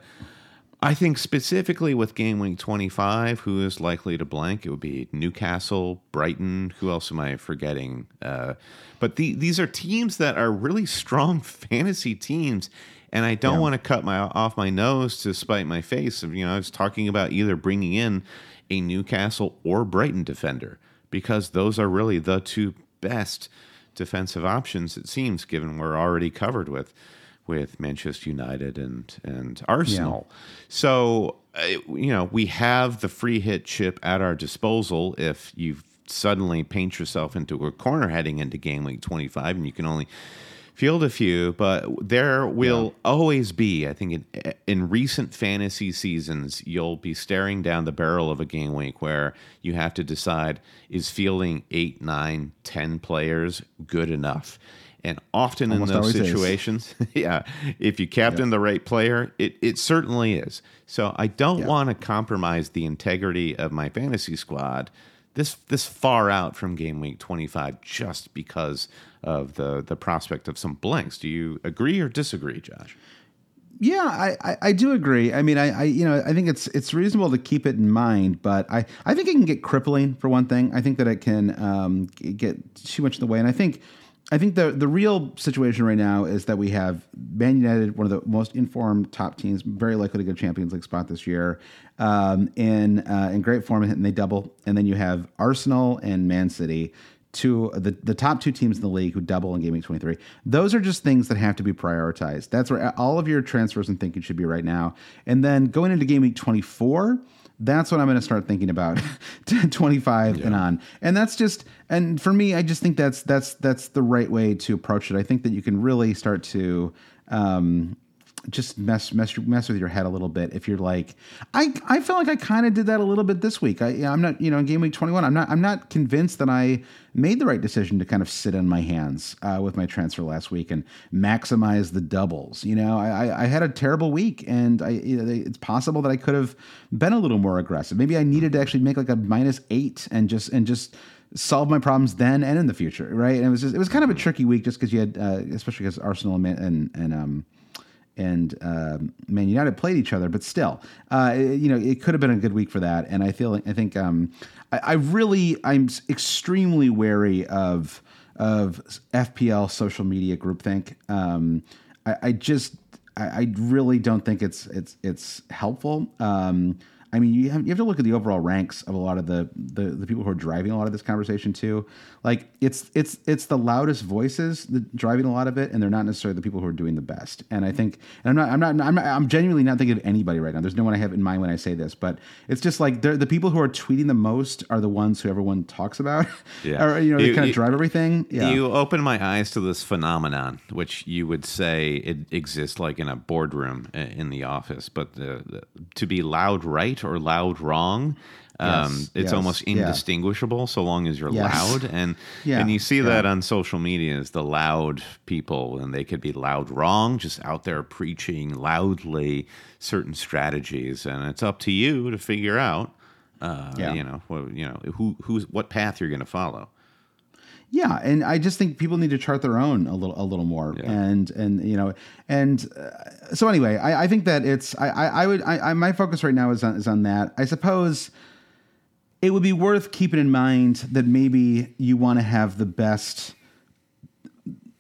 I think specifically with game week 25, who is likely to blank? It would be Newcastle, Brighton. Who else am I forgetting? Uh, but the, these are teams that are really strong (laughs) fantasy teams. And I don't want to cut my off my nose to spite my face. You know, I was talking about either bringing in a Newcastle or Brighton defender because those are really the two best defensive options. It seems, given we're already covered with with Manchester United and and Arsenal. So uh, you know we have the free hit chip at our disposal if you suddenly paint yourself into a corner heading into game week 25 and you can only field a few but there will always be i think in, in recent fantasy seasons you'll be staring down the barrel of a game week where you have to decide is fielding eight nine ten players good enough? And often Almost in those situations (laughs) yeah if you captain the right player it, it certainly is. So i don't want to compromise the integrity of my fantasy squad this this far out from game week 25 just because of the the prospect of some blanks do you agree or disagree josh Yeah, I, I, I do agree. I mean, I, I you know I think it's it's reasonable to keep it in mind, but I, I think it can get crippling for one thing. I think that it can um, get too much in the way, and I think I think the the real situation right now is that we have Man United, one of the most informed top teams, very likely to get a Champions League spot this year, um, in uh, in great form, and they double, and then you have Arsenal and Man City two the, the top two teams in the league who double in game week 23 those are just things that have to be prioritized. That's where all of your transfers and thinking should be right now. And then going into game week 24 that's what i'm going to start thinking about (laughs) 25 and on. And that's just and for me i just think that's that's that's the right way to approach it. I think that you can really start to um just mess mess mess with your head a little bit if you're like I I feel like I kind of did that a little bit this week. I I'm not you know in game week 21 I'm not I'm not convinced that I made the right decision to kind of sit on my hands uh, with my transfer last week and maximize the doubles. You know I I, had a terrible week and I you know, it's possible that I could have been a little more aggressive. Maybe I needed to actually make like a minus eight and just and just solve my problems then and in the future, right? And it was just it was kind of a tricky week just because you had uh, especially because Arsenal and and and um and um, Man United played each other, but still, uh, you know, it could have been a good week for that. And I feel, I think, um, I, I really, I'm extremely wary of of FPL social media groupthink. Um, I, I just, I, I really don't think it's it's it's helpful. Um, I mean, you have, you have to look at the overall ranks of a lot of the, the the people who are driving a lot of this conversation too. Like it's it's it's the loudest voices that driving a lot of it, and they're not necessarily the people who are doing the best. And I think, and I'm not I'm not I'm, not, I'm genuinely not thinking of anybody right now. There's no one I have in mind when I say this, but it's just like they're, the people who are tweeting the most are the ones who everyone talks about. (laughs) Yeah. or you know, they You- kind you- of drive everything. Yeah, You open my eyes to this phenomenon, which you would say it exists like in a boardroom uh, in the office, but the, the, to be loud right or loud wrong, um, Yes, it's yes, almost yeah. indistinguishable so long as you're Yes. loud. And Yeah, and you see yeah. that on social media is the loud people, and they could be loud wrong, just out there preaching loudly certain strategies, and it's up to you to figure out. Uh, Yeah. You know, what, you know who who's what path you're going to follow. Yeah, and I just think people need to chart their own a little a little more, Yeah. and and you know, and uh, so anyway, I, I think that it's I I, I would I, I my focus right now is on is on that. I suppose it would be worth keeping in mind that maybe you want to have the best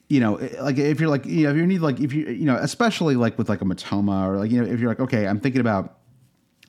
you know, like if you're like, you know, if you need like, if you, you know, especially like with like a Mitoma or like, you know, if you're like, okay, I'm thinking about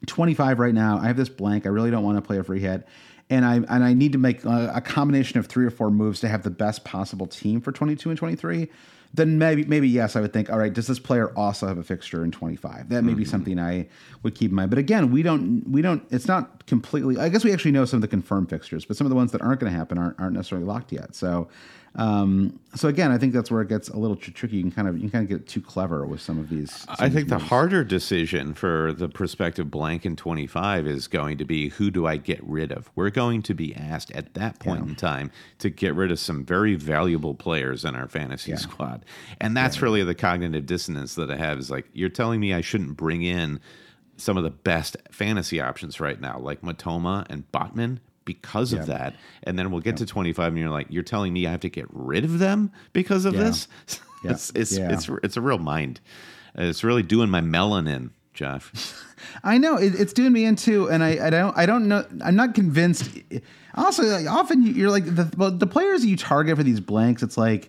25 right now. I have this blank. I really don't want to play a free hit. And I, and I need to make a, a combination of three or four moves to have the best possible team for 22 and 23. Then maybe, maybe yes, I would think, all right, does this player also have a fixture in 25? That may be mm-hmm. something I would keep in mind. But again, we don't, we don't, it's not completely, I guess we actually know some of the confirmed fixtures, but some of the ones that aren't going to happen aren't, aren't necessarily locked yet. So, um, so again, I think that's where it gets a little tr- tricky. You can kind of, you can kind of get too clever with some of these. some I think the moves. harder decision for the prospective blank in 25 is going to be who do I get rid of? We're going to be asked at that point in time to get rid of some very valuable players in our fantasy squad. And that's really the cognitive dissonance that I have is like, you're telling me I shouldn't bring in some of the best fantasy options right now, like Mitoma and Botman. Because of that, and then we'll get to twenty five, and you're like, you're telling me I have to get rid of them because of Yeah. this. (laughs) Yeah. it's it's, Yeah. it's it's a real mind. It's really doing my melanin, Jeff. (laughs) I know it, it's doing me in too, and I, I don't I don't know I'm not convinced. Also, like, often you're like the well, the players you target for these blanks. It's like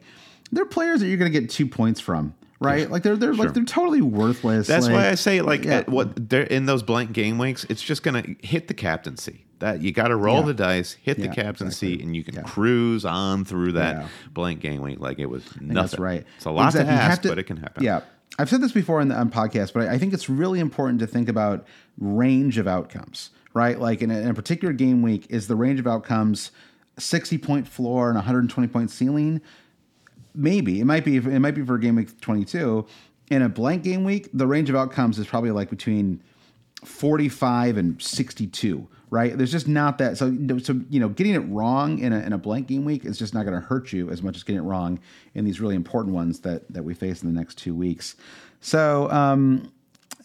they're players that you're going to get two points from, right? Like they're they're Sure. like they're totally worthless. That's like- why I say like yeah. at what they're in those blank game weeks. It's just gonna hit the captaincy. That you got to roll Yeah. the dice, hit the captaincy, exactly. and you can cruise on through that blank game week like it was nothing. That's right. It's a lot Exactly. to ask, to- but it can happen. Yeah. I've said this before on the on podcast, but I, I think it's really important to think about range of outcomes, right? Like in a, in a particular game week, is the range of outcomes 60 point floor and 120 point ceiling? Maybe it might be. It might be for game week 22. In a blank game week, the range of outcomes is probably like between 45 and 62 right there's just not that so so you know getting it wrong in a, in a blank game week is just not going to hurt you as much as getting it wrong in these really important ones that that we face in the next two weeks so um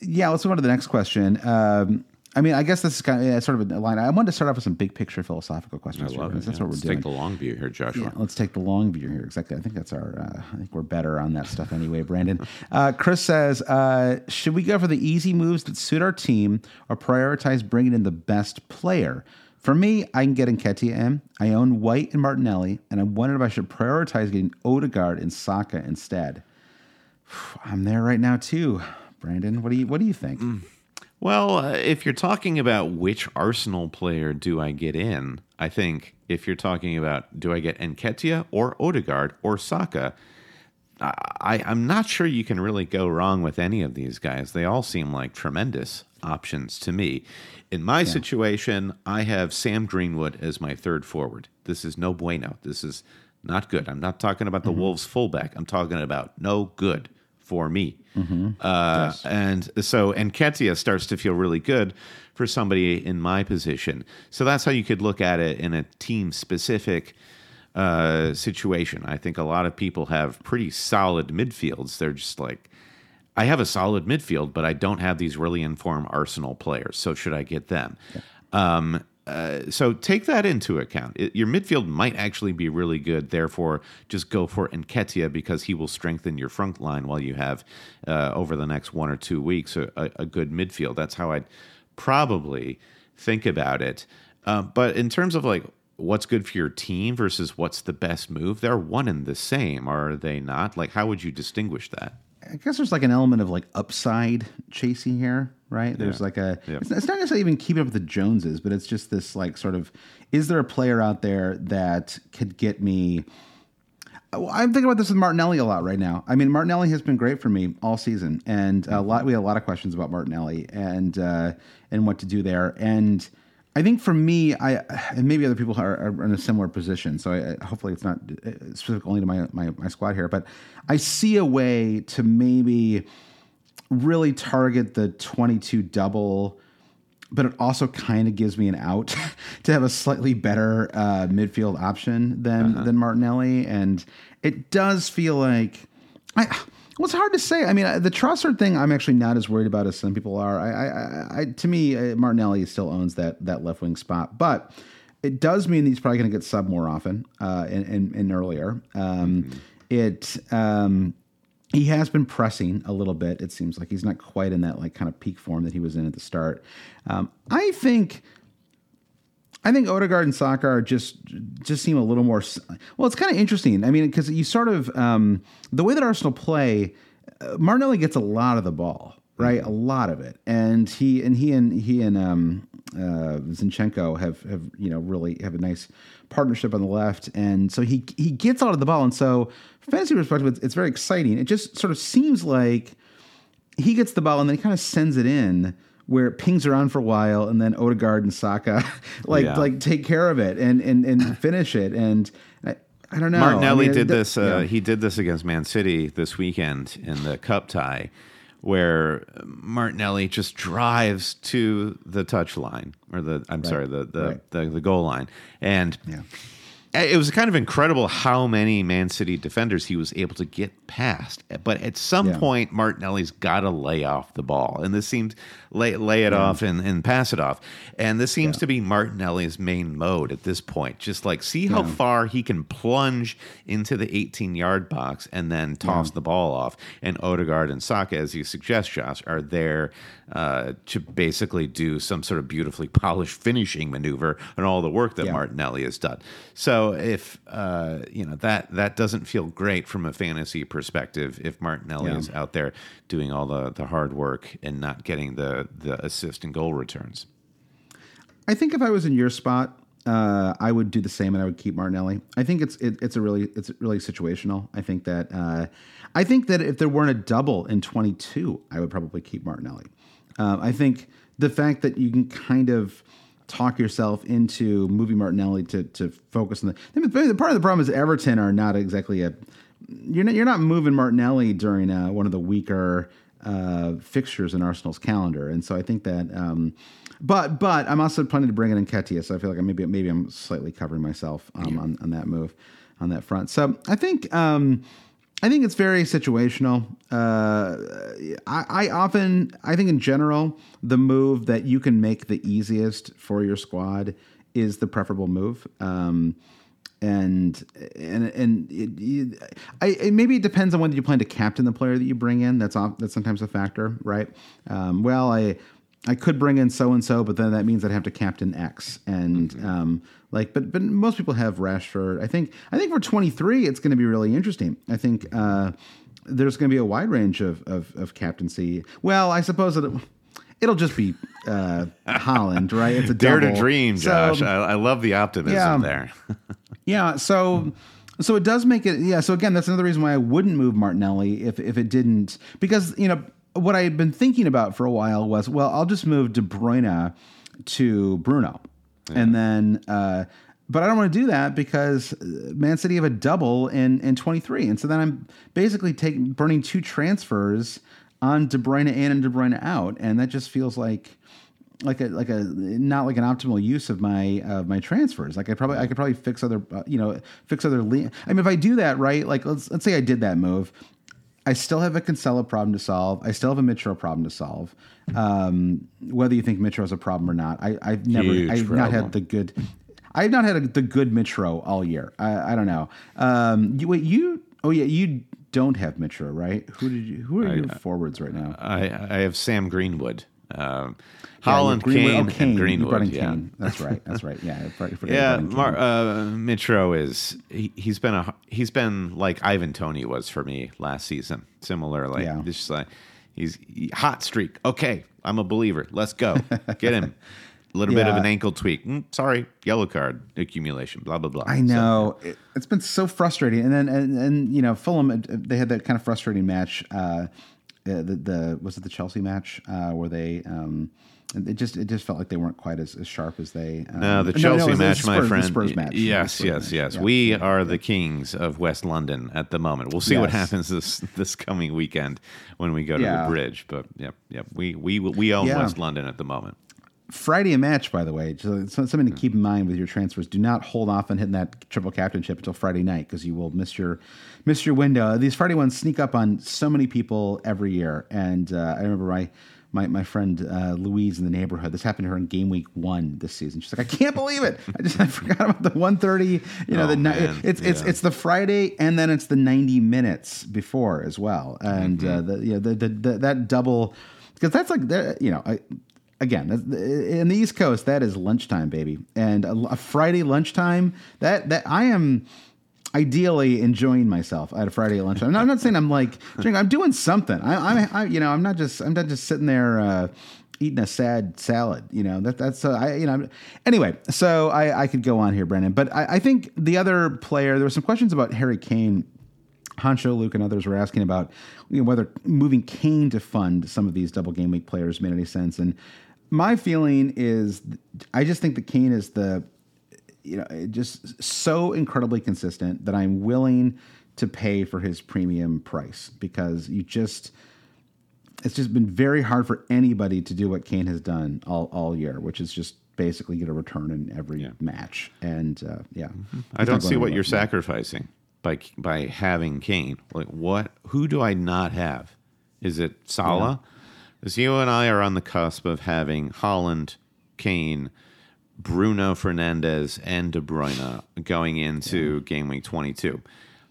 yeah let's move on to the next question um I mean, I guess this is kind of yeah, sort of a line. I wanted to start off with some big picture philosophical questions. I love it. That's Yeah, what we're let's doing. take the long view here, Joshua. Yeah, let's take the long view here. Exactly. I think that's our. Uh, I think we're better on that stuff anyway. Brandon, (laughs) uh, Chris says, uh, should we go for the easy moves that suit our team, or prioritize bringing in the best player? For me, I can get Nketiah in. I own White and Martinelli, and I wondered if I should prioritize getting Odegaard and Saka instead. (sighs) I'm there right now too, Brandon. What do you What do you think? Well, uh, if you're talking about which Arsenal player do I get in, I think if you're talking about do I get Nketiah or Odegaard or Saka, I, I'm not sure you can really go wrong with any of these guys. They all seem like tremendous options to me. In my situation, I have Sam Greenwood as my third forward. This is no bueno. This is not good. I'm not talking about the Wolves fullback. I'm talking about no good for me. Uh, And so and Nketiah starts to feel really good for somebody in my position. So that's how you could look at it in a team specific uh, situation. I think a lot of people have pretty solid midfields. They're just like, I have a solid midfield, but I don't have these really informed Arsenal players. So should I get them? Um, uh, so take that into account. It- your midfield might actually be really good. Therefore, just go for Nketiah because he will strengthen your front line while you have uh, over the next one or two weeks a, a, good midfield. That's how I'd probably think about it. Uh, but in terms of like what's good for your team versus what's the best move, they're one and the same, are they not? Like, how would you distinguish that? I guess there's like an element of like upside chasing here, right? There's Yeah. like a Yeah. it's, it's not necessarily even keeping up with the Joneses, but it's just this like sort of is there a player out there that could get me I'm thinking about this with Martinelli a lot right now. I mean, Martinelli has been great for me all season, and a lot. We had a lot of questions about Martinelli and uh, and what to do there. And I think for me, I and maybe other people are, are in a similar position. So I, hopefully, it's not uh, specific only to my, my my squad here, but I see a way to maybe really target the 22 double but it also kind of gives me an out (laughs) to have a slightly better uh, midfield option than than Martinelli, and it does feel like I. Well, it's hard to say. I mean, the Trossard thing, I'm actually not as worried about as some people are. I, I, I, to me, uh, Martinelli still owns that that left wing spot, but it does mean he's probably going to get sub more often uh, and, and, and earlier. Um, It um, he has been pressing a little bit. It seems like he's not quite in that like kind of peak form that he was in at the start. Um, I think. I think Odegaard and Saka are just just seem a little more. Well, it's kind of interesting. I mean, because you sort of um, the way that Arsenal play, uh, Martinelli gets a lot of the ball, right? A lot of it, and he and he and he and um, uh, Zinchenko have have you know really have a nice partnership on the left, and so he he gets a lot of the ball, and so fantasy perspective, it's, it's very exciting. It just sort of seems like he gets the ball and then he kind of sends it in where it pings around for a while and then Odegaard and Saka (laughs) like Yeah. like take care of it and and, and (laughs) finish it and I, I don't know. Martinelli I mean, did this. Uh, yeah. He did this against Man City this weekend in the cup tie, where Martinelli just drives to the touch line or the I'm sorry the the, right. the the goal line, and Yeah. It was kind of incredible how many Man City defenders he was able to get past. But at some Yeah. point, Martinelli's got to lay off the ball, and this seems lay lay it off and, and pass it off. And this seems to be Martinelli's main mode at this point. Just like see how far he can plunge into the 18 yard box and then toss the ball off. And Odegaard and Saka, as you suggest, Josh, are there uh, to basically do some sort of beautifully polished finishing maneuver on all the work that Yeah. Martinelli has done. So if uh, you know that that doesn't feel great from a fantasy perspective, if Martinelli Yeah. is out there doing all the, the hard work and not getting the the assist and goal returns. I think if I was in your spot, uh, I would do the same, and I would keep Martinelli. I think it's it, it's a really it's really situational. I think that uh, I think that if there weren't a double in 22, I would probably keep Martinelli. Um, I think the fact that you can kind of talk yourself into moving Martinelli to to focus on the, mean, part of the problem is Everton are not exactly a you're not, you're not moving Martinelli during uh, one of the weaker uh, fixtures in Arsenal's calendar, and so I think that. Um, but but I'm also planning to bring in Nketiah, so I feel like I maybe maybe I'm slightly covering myself um, on on that move on that front. So I think. Um, I think it's very situational. Uh, I, I often, I think in general, the move that you can make the easiest for your squad is the preferable move. Um, and and and it, you, I, it, maybe it depends on whether you plan to captain the player that you bring in. That's off, that's sometimes a factor, right? Um, well, I I could bring in so and so, but then that means I'd have to captain X, and um, like, but but most people have Rashford. I think I think for twenty three, it's going to be really interesting. I think uh, there's going to be a wide range of, of of captaincy. Well, I suppose it. It'll just be uh, (laughs) Haaland, right? It's a Dare to double. dream, So- Josh. I, I love the optimism Yeah. there. (laughs) yeah, so so it does make it yeah, so again that's another reason why I wouldn't move Martinelli if if it didn't because you know what I had been thinking about for a while was well, I'll just move De Bruyne to Bruno. And then uh but I don't want to do that because uh, Man City have a double in in 23. And so then I'm basically taking burning two transfers on De Bruyne in and De Bruyne out and that just feels like like a like a not like an optimal use of my of my transfers. Like I probably I could probably fix other uh, you know fix other. Le- I mean, if I do that right, like let's let's say I did that move, I still have a Cancelo problem to solve. I still have a Mitro problem to solve. Um, whether you think Mitro is a problem or not, I, I've never Huge I've not had the good. I've not had a, the good Mitro all year. I, I don't know. Um, you, wait, you oh yeah, you don't have Mitro, right? Who did you? Who are your forwards right now? I, I have Sam Greenwood, um, Haaland, Greenwood- Kane, oh, and brought in Greenwood. Yeah. Kane. That's right. That's right. Yeah. (laughs) Yeah, Mar- uh, Mitro is he, he's been a he's been like Ivan Toney was for me last season. Similarly, Yeah. just like he's he- hot streak. Okay, I'm a believer. Let's go. Get him. A (laughs) little bit of an ankle tweak. Mm, sorry, yellow card accumulation. Blah blah blah. I know it, it's been so frustrating, and then and, and you know Fulham uh, they had that kind of frustrating match. Uh, the, the was it the Chelsea match uh, where they um, it just it just felt like they weren't quite as, as sharp as they. Um, No, the no, Chelsea was the match, my Spurs- the friend. Spurs match. Yes, Spurs yes, match. yes. Yeah. We are the kings of West London at the moment. We'll see what happens this this coming weekend when we go to Yeah. the bridge. But yep, yep. We we we own Yeah. West London at the moment. Friday a match, by the way. So, so something to keep in mind with your transfers. Do not hold off on hitting that triple captainship until Friday night because you will miss your miss your window. These Friday ones sneak up on so many people every year, and uh, I remember my. My, my friend uh, Louise in the neighborhood. This happened to her in game week one this season. She's like, I can't believe it. I just I forgot about the 130. You know, Oh, the ni- it's it's Yeah. it's the Friday and then it's the 90 minutes before as well. And Mm-hmm. uh, the, you know, the, the, the that double because that's like you know I, again in the East Coast that is lunchtime, baby, and a, a Friday lunchtime that that I am ideally enjoying myself at a Friday lunchtime. I'm not saying I'm like I'm doing something. I, I'm I, you know I'm not just I'm not just sitting there. Uh, Eating a sad salad, you know that that's uh, I you know anyway. So I I could go on here, Brandon, but I, I think the other player there were some questions about Harry Kane Hancho, Luke, and others were asking about you know, whether moving Kane to fund some of these double game week players made any sense. And my feeling is, I just think that Kane is the, you know, just so incredibly consistent that I'm willing to pay for his premium price because you just, it's just been very hard for anybody to do what Kane has done all, all year, which is just basically get a return in every match. And uh, yeah, I don't see what you're sacrificing by by having Kane. Like what? Who do I not have? Is it Salah? Because you and I are on the cusp of having Haaland, Kane, Bruno Fernandes, and De Bruyne going into game week 22.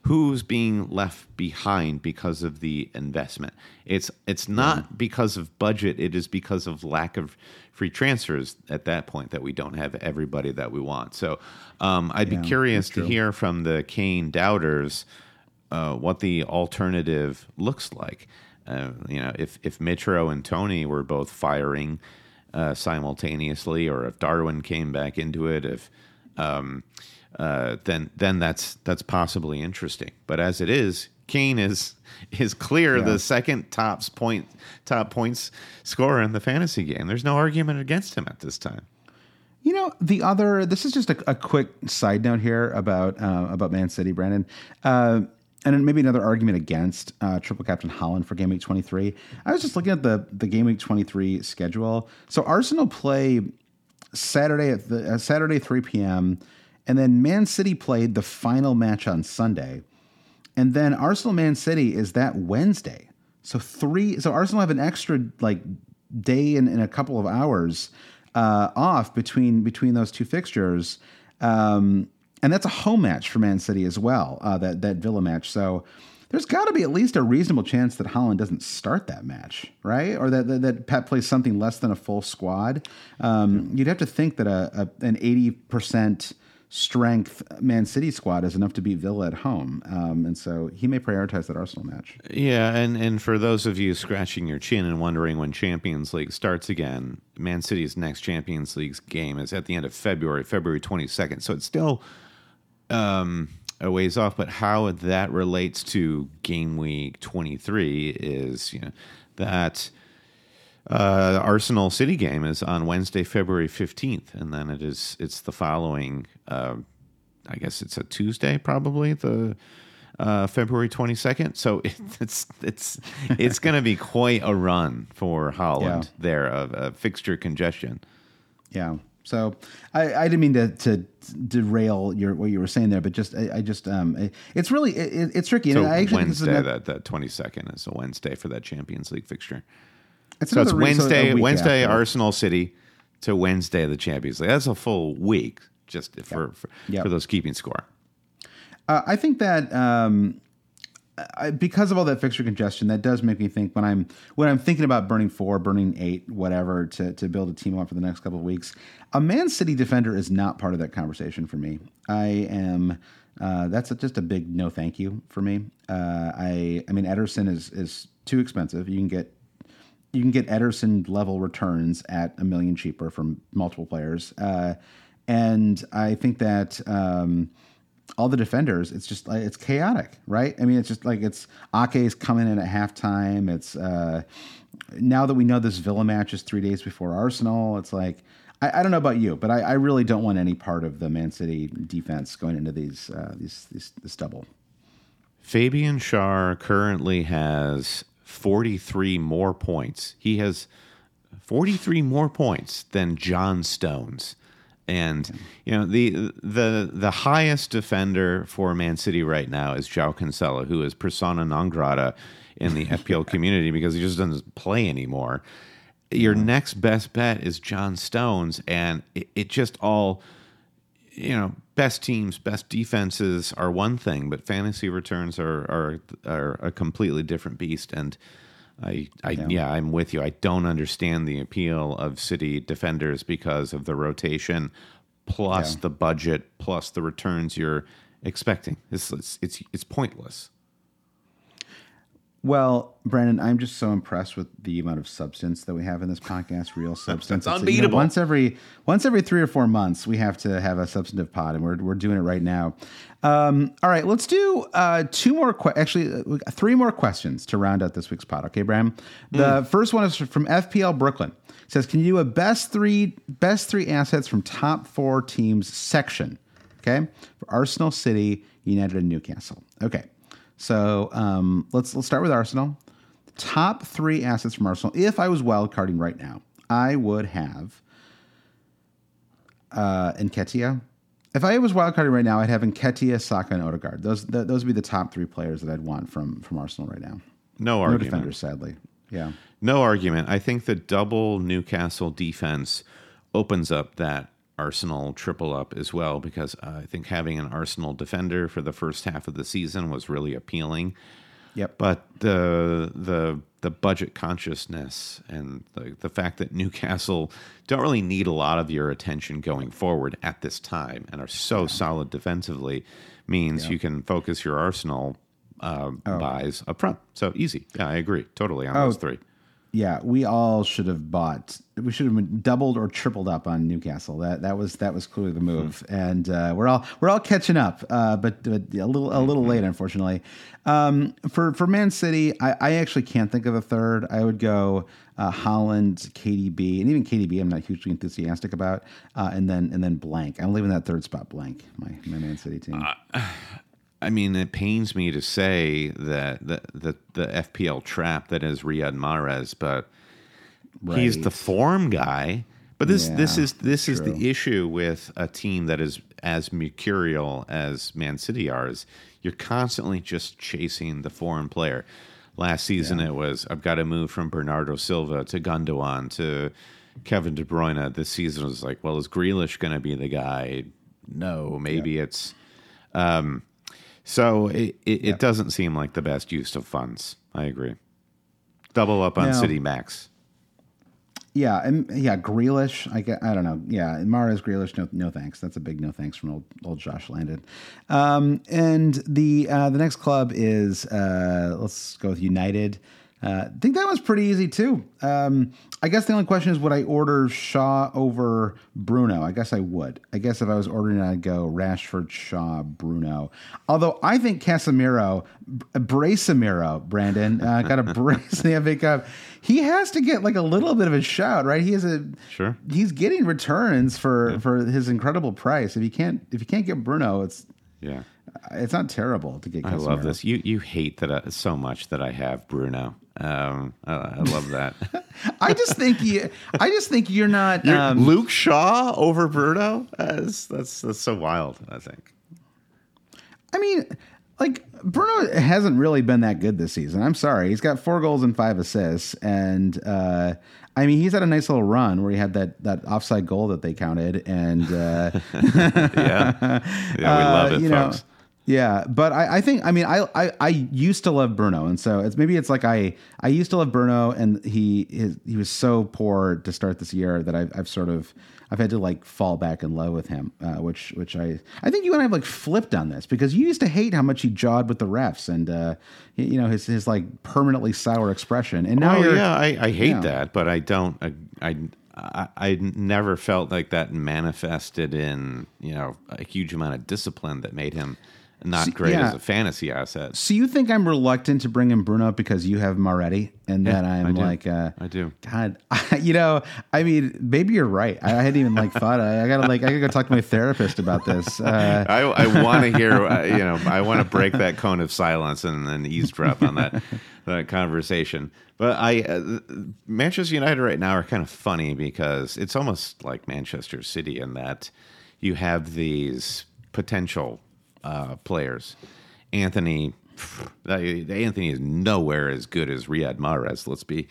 Who's being left behind because of the investment? It's it's not because of budget. It is because of lack of free transfers at that point that we don't have everybody that we want. So um, I'd Yeah, be curious to hear from the Kane doubters uh, what the alternative looks like. Uh, you know, if if Mitro and Toney were both firing uh, simultaneously, or if Darwin came back into it, if um, uh, then then that's that's possibly interesting. But as it is, Kane is is clear Yeah. the second tops point top points scorer in the fantasy game. There's no argument against him at this time. You know, the other. This is just a, a quick side note here about uh, about Man City, Brandon, uh, and maybe another argument against uh, triple captain Haaland for game week twenty three. I was just looking at the the game week twenty three schedule. So Arsenal play Saturday at the uh, Saturday three p.m. and then Man City played the final match on Sunday, and then Arsenal Man City is that Wednesday. So three. So Arsenal have an extra like day and, and a couple of hours uh, off between between those two fixtures, um, and that's a home match for Man City as well. Uh, that that Villa match. So there's got to be at least a reasonable chance that Haaland doesn't start that match, right? Or that that, that Pep plays something less than a full squad. Um, You'd have to think that a, a an eighty percent strength Man City squad is enough to beat Villa at home, um, and so he may prioritize that Arsenal match. Yeah, and, and for those of you scratching your chin and wondering when Champions League starts again, Man City's next Champions League game is at the end of February, February 22nd. So it's still um, a ways off, but how that relates to game week 23 is, you know, that uh, Arsenal City game is on Wednesday, February 15th, and then it is it's the following uh, I guess it's a Tuesday, probably the uh, February twenty second. So (laughs) it's it's it's (laughs) going to be quite a run for Haaland Yeah. there of uh, fixture congestion. Yeah. So I, I didn't mean to, to derail your what you were saying there, but just I, I just um it- it's really it, it's tricky. So and I actually think this is Wednesday, another- that that twenty second is a Wednesday for that Champions League fixture. it's So it's Wednesday, Wednesday after. Arsenal City to Wednesday the Champions League. That's a full week just for for, Yep. for those keeping score. Uh, I think that um, I, because of all that fixture congestion, that does make me think when I'm when I'm thinking about burning four, burning eight, whatever to to build a team up for the next couple of weeks. A Man City defender is not part of that conversation for me. I am. Uh, that's a, just a big no, thank you for me. Uh, I I mean Ederson is is too expensive. You can get you can get Ederson level returns at a million cheaper from multiple players. Uh, and I think that um, all the defenders, it's just like it's chaotic, right? I mean, it's just like it's Ake's coming in at halftime. It's uh, now that we know this Villa match is three days before Arsenal. It's like I, I don't know about you, but I, I, really don't want any part of the Man City defense going into these uh, these, these this double. Fabian Schär currently has 43 more points. He has 43 more points than John Stones. And you know the the the highest defender for Man City right now is João Cancelo, who is persona non grata in the FPL (laughs) community because he just doesn't play anymore. Your next best bet is John Stones, and it, it just all you know best teams, best defenses are one thing, but fantasy returns are are are a completely different beast. And I, I yeah. yeah. I'm with you. I don't understand the appeal of city defenders because of the rotation, plus yeah. the budget, plus the returns you're expecting. It's it's it's, it's pointless. Well, Brandon, I'm just so impressed with the amount of substance that we have in this podcast. Real (laughs) substance. It's unbeatable. You know, once every once every three or four months, we have to have a substantive pod, and we're we're doing it right now. Um, all right, let's do uh, two more. Que- actually, uh, three more questions to round out this week's pod. Okay, Bram. The mm. first one is from FPL Brooklyn. It says, "Can you do a best three best three assets from top four teams section?" Okay, for Arsenal, City, United, and Newcastle. Okay. So um, let's let's start with Arsenal. Top three assets from Arsenal. If I was wild carding right now, I would have uh, Nketiah. If I was wild carding right now, I'd have Nketiah, Saka, and Odegaard. Those th- those would be the top three players that I'd want from from Arsenal right now. No argument. No defenders, sadly. Yeah. No argument. I think the double Newcastle defense opens up that Arsenal triple up as well because uh, I think having an Arsenal defender for the first half of the season was really appealing. Yep. But the the the budget consciousness and the the fact that Newcastle don't really need a lot of your attention going forward at this time and are so yeah. solid defensively means you can focus your Arsenal uh, oh. buys up front. So easy. Yeah, I agree totally on oh, those three yeah, we all should have bought. We should have doubled or tripled up on Newcastle. That that was that was clearly the move, mm-hmm. and uh, we're all we're all catching up, uh, but, but, a little a little late, unfortunately. Um, for for Man City, I, I, actually can't think of a third. I would go uh, Haaland, KDB, and even KDB. I'm not hugely enthusiastic about, uh, and then and then blank. I'm leaving that third spot blank. My my Man City team. I mean, it pains me to say that the the, the FPL trap that is Riyad Mahrez, but right. he's the form guy. But this yeah, this is this true. is the issue with a team that is as mercurial as Man City are. Is you're constantly just chasing the foreign player. Last season yeah. it was I've got to move from Bernardo Silva to Gundogan to Kevin De Bruyne. This season was like, well, is Grealish going to be the guy? No, maybe yeah. it's. Um, so it, it, it, doesn't seem like the best use of funds. I agree. Double up on now, City Max. Yeah, and yeah, Grealish. I I don't know. Yeah, Mahrez Grealish. No, no thanks. That's a big no thanks from old, old Josh Landon. Um, and the uh, the next club is uh, let's go with United. Uh, I think that was pretty easy too. Um, I guess the only question is, would I order Shaw over Bruno? I guess I would. I guess if I was ordering, I'd go Rashford, Shaw, Bruno. Although I think Casemiro, Braceamiro, Brandon, uh, (laughs) got a brace in the FA Cup. He has to get like a little bit of a shout, right? He is a sure. He's getting returns for yeah. for his incredible price. If you can't if you can't get Bruno, it's yeah. It's not terrible to get. Casemiro. I love this. You you hate that I, so much that I have Bruno. Um, I, I love that. (laughs) I just think you. I just think you're not you're um, Luke Shaw over Bruno. That's, that's that's so wild. I think. I mean, like Bruno hasn't really been that good this season. I'm sorry. He's got four goals and five assists, and uh, I mean he's had a nice little run where he had that that offside goal that they counted, and uh, (laughs) yeah, (laughs) yeah, we love it, uh, you folks. Know, Yeah, but I, I think I mean I, I I used to love Bruno, and so it's maybe it's like I I used to love Bruno, and he his, he was so poor to start this year that I've, I've sort of I've had to like fall back in love with him, uh, which which I I think you and I have like flipped on this because you used to hate how much he jawed with the refs and uh, you know his his like permanently sour expression, and now oh you're yeah, I, I hate yeah. that, but I don't. I, I I I never felt like that manifested in you know a huge amount of discipline that made him not See, great yeah. as a fantasy asset. So you think I'm reluctant to bring in Bruno because you have Moretti, and Yeah, that I'm I like, uh, I do. God, (laughs) you know, I mean, maybe you're right. I, I hadn't even like thought. I, I gotta like, I gotta go talk to my therapist about this. Uh, (laughs) I, I want to hear, uh, you know, I want to break that cone of silence and then eavesdrop on that (laughs) that conversation. But I, uh, Manchester United right now are kind of funny because it's almost like Manchester City in that you have these potential uh, players. Antony, uh, Antony is nowhere as good as Riyad Mahrez. Let's be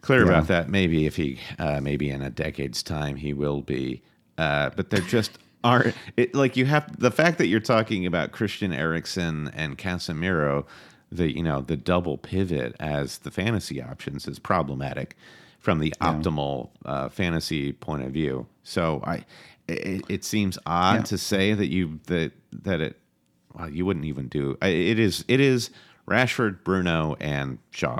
clear Yeah. about that. Maybe if he, uh, maybe in a decade's time, he will be. Uh, but they're just aren't it, like you have the fact that you're talking about Christian Eriksen and Casemiro, the you know the double pivot as the fantasy options is problematic from the optimal uh, fantasy point of view. So I, it, it seems odd Yeah. to say that you that that it well you wouldn't even do it is it is Rashford, Bruno, and Shaw.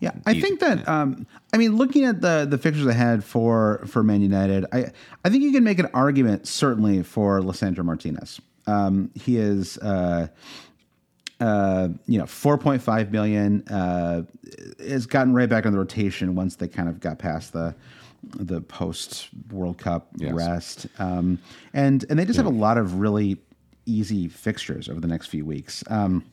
Yeah, I think that. Um, I mean, looking at the the fixtures ahead for for Man United, I I think you can make an argument certainly for Lisandro Martinez. Um, he is. Uh, uh, you know, 4.5 million uh, has gotten right back on the rotation once they kind of got past the the post World Cup Yes. rest, um, and and they just have a lot of really easy fixtures over the next few weeks. Um,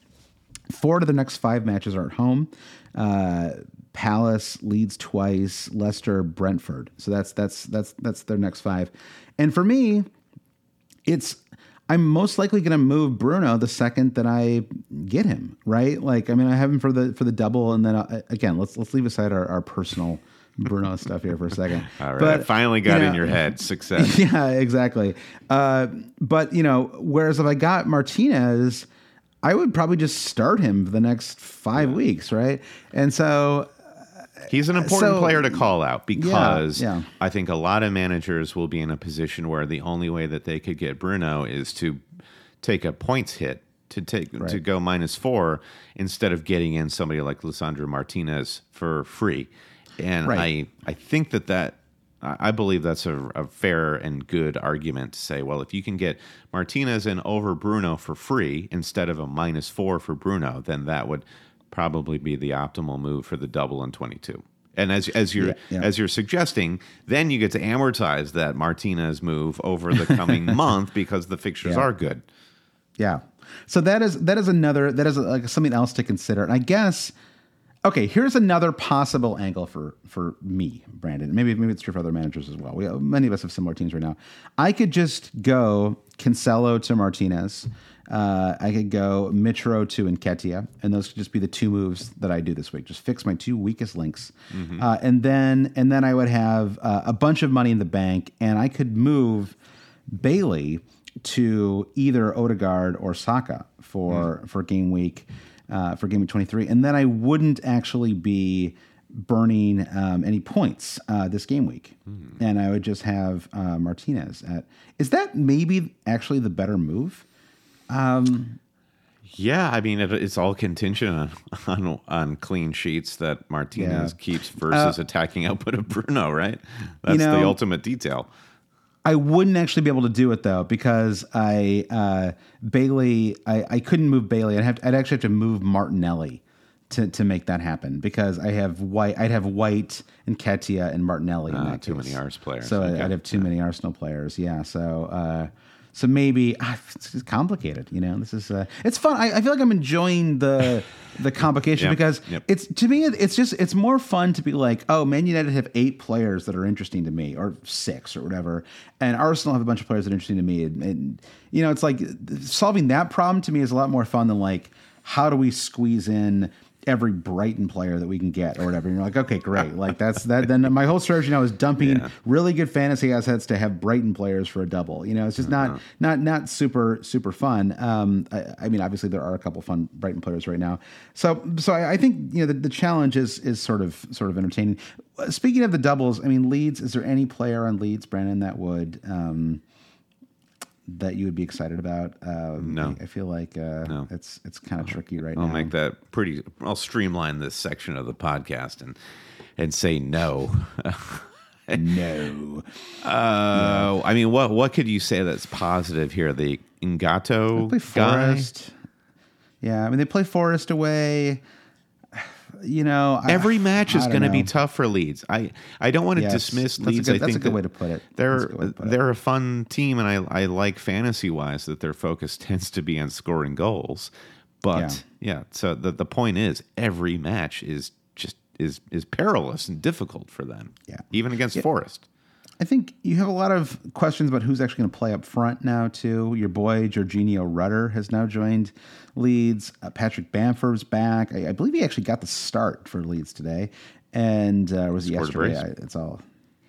Four of the next five matches are at home. Uh, Palace, Leeds twice, Leicester, Brentford. So that's that's that's that's their next five. And for me, it's I'm most likely going to move Bruno the second that I get him. Right? Like I mean, I have him for the for the double, and then uh, again, let's let's leave aside our, our personal Bruno stuff here for a second. (laughs) All right, But, finally got you in your head. (laughs) Success. yeah, exactly. Uh, but you know, whereas if I got Martinez, I would probably just start him for the next five weeks, right? And so, He's an important So- player to call out because yeah. I think a lot of managers will be in a position where the only way that they could get Bruno is to take a points hit to take to go minus four instead of getting in somebody like Lisandro Martinez for free. And Right. I I think that that I believe that's a, a fair and good argument to say, well, if you can get Martinez in over Bruno for free instead of a minus four for Bruno, then that would probably be the optimal move for the double in 22. And as as you're Yeah, yeah. as you're suggesting, then you get to amortize that Martinez move over the coming (laughs) month because the fixtures Yeah. are good. yeah. So that is that is another that is like something else to consider. And I guess okay, here's another possible angle for for me, Brandon. Maybe maybe it's true for other managers as well. We many of us have similar teams right now. I could just go Cancelo to Martinez. Uh, I could go Mitro to Nketiah, and those could just be the two moves that I do this week. Just fix my two weakest links, uh, and then and then I would have uh, a bunch of money in the bank, and I could move Bailey to either Odegaard or Saka for for game week uh, for game twenty three, and then I wouldn't actually be burning um, any points uh, this game week, and I would just have uh, Martinez at. Is that maybe actually the better move? Yeah, I mean it, it's all contingent on, on on clean sheets that Martinez Yeah. Uh, keeps versus attacking output of Bruno, right? That's the know- ultimate detail. I wouldn't actually be able to do it though because I uh, Bailey I, I couldn't move Bailey. I'd have to, I'd actually have to move Martinelli to, to make that happen because I have white I'd have White and Nketiah and Martinelli. in that too case. many Ars players. So Okay. I'd have too many Arsenal players. Yeah. So uh, so maybe ah, it's complicated. You know, this is uh, it's fun. I, I feel like I'm enjoying the the (laughs) complication Yep, because yep. it's to me it's just it's more fun to be like oh man united have eight players that are interesting to me or six or whatever and arsenal have a bunch of players that are interesting to me and, and you know it's like solving that problem to me is a lot more fun than like how do we squeeze in every Brighton player that we can get or whatever. And you're like, okay, (laughs) great. Like that's that. Then my whole strategy now is dumping Yeah. really good fantasy assets to have Brighton players for a double. You know, it's just not not not super super fun. Um, I, I mean, obviously there are a couple fun Brighton players right now. So so I, I think you know the, the challenge is is sort of sort of entertaining. Speaking of the doubles, I mean Leeds. Is there any player on Leeds, Brandon, that would? Um, that you would be excited about? Um, No. I, I feel like uh, No. it's it's kind of tricky right now. I'll make that pretty. I'll streamline this section of the podcast and and say no. (laughs) no. Uh, I mean, what what could you say that's positive here? The Ingato. Forest. Yeah, I mean they play Forest away. You know, I- Every match is going to be tough for Leeds. I, I don't want to Yes, dismiss Leeds. good- I that's a think good way to put it. They're That's a good way to put they're a fun team, and I I like fantasy wise that their focus (laughs) tends to be on scoring goals. But yeah, so the the point is every match is just is is perilous and difficult for them. Yeah. even against Forest. I think you have a lot of questions about who's actually going to play up front now too. Your boy Georginio Rutter has now joined Leeds. Uh, Patrick Bamford's back. I, I believe he actually got the start for Leeds today, and uh, was Scored yesterday? I, it's all.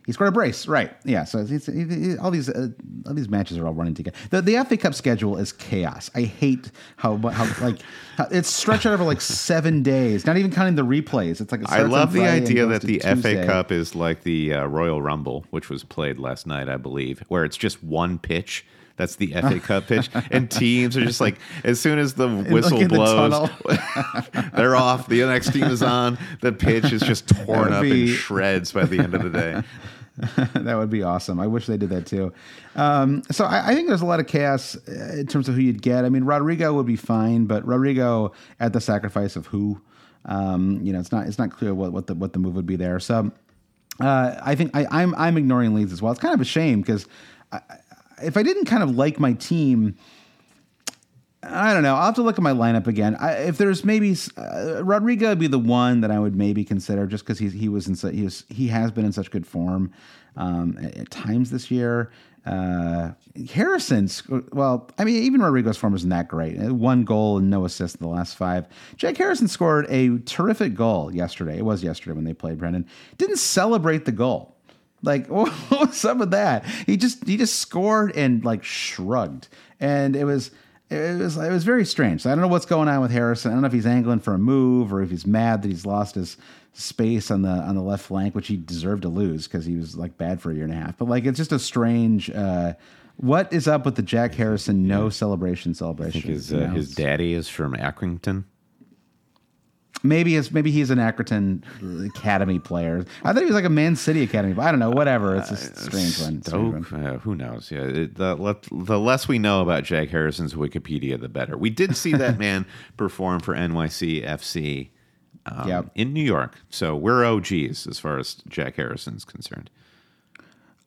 He scored a brace, right? Yeah. So it's, it's, it- all these uh, all these matches are all running together. The, the FA Cup schedule is chaos. I hate how how like how it's stretched out over like seven days. Not even counting the replays. It's like it I love the idea that the Tuesday. FA Cup is like the uh, Royal Rumble, which was played last night, I believe, where it's just one pitch. That's the FA Cup pitch, and teams are just like as soon as the (laughs) whistle blows, tunnel. (laughs) they're off. The next team is on. The pitch is just torn up be- in shreds by the end of the day. (laughs) that would be awesome. I wish they did that too. Um, so I, I think there's a lot of chaos uh, in terms of who you'd get. I mean, Rodrigo would be fine, but Rodrigo at the sacrifice of who? Um, you know, it's not it's not clear what, what the what the move would be there. So uh, I think I, I'm I'm ignoring Leeds as well. It's kind of a shame because if I didn't kind of like my team. I don't know. I'll have to look at my lineup again. I, if there's maybe uh, Rodrigo would be the one that I would maybe consider, just because he was in he was he has been in such good form um, at, at times this year. Uh, Harrison's well, I mean, even Rodrigo's form isn't that great. Uh, One goal and no assist in the last five. Jack Harrison scored a terrific goal yesterday. It was yesterday when they played Brendan. Didn't celebrate the goal. Like what was up with that? He just he just scored and like shrugged, and it was it was it was very strange. So I don't know what's going on with Harrison. I don't know if he's angling for a move or if he's mad that he's lost his space on the on the left flank, which he deserved to lose because he was like bad for a year and a half. But like it's just a strange. Uh, what is up with the Jack Harrison no celebration celebration? I think his uh, his daddy is from Accrington. Maybe it's maybe he's an Accrington Academy player. I thought he was like a Man City Academy. But I don't know. Whatever. It's a strange one. Strange one. Uh, who knows? Yeah, it, the, let, the less we know about Jack Harrison's Wikipedia, the better. We did see that (laughs) man perform for NYC FC um, Yep. in New York, so we're OGs as far as Jack Harrison's concerned.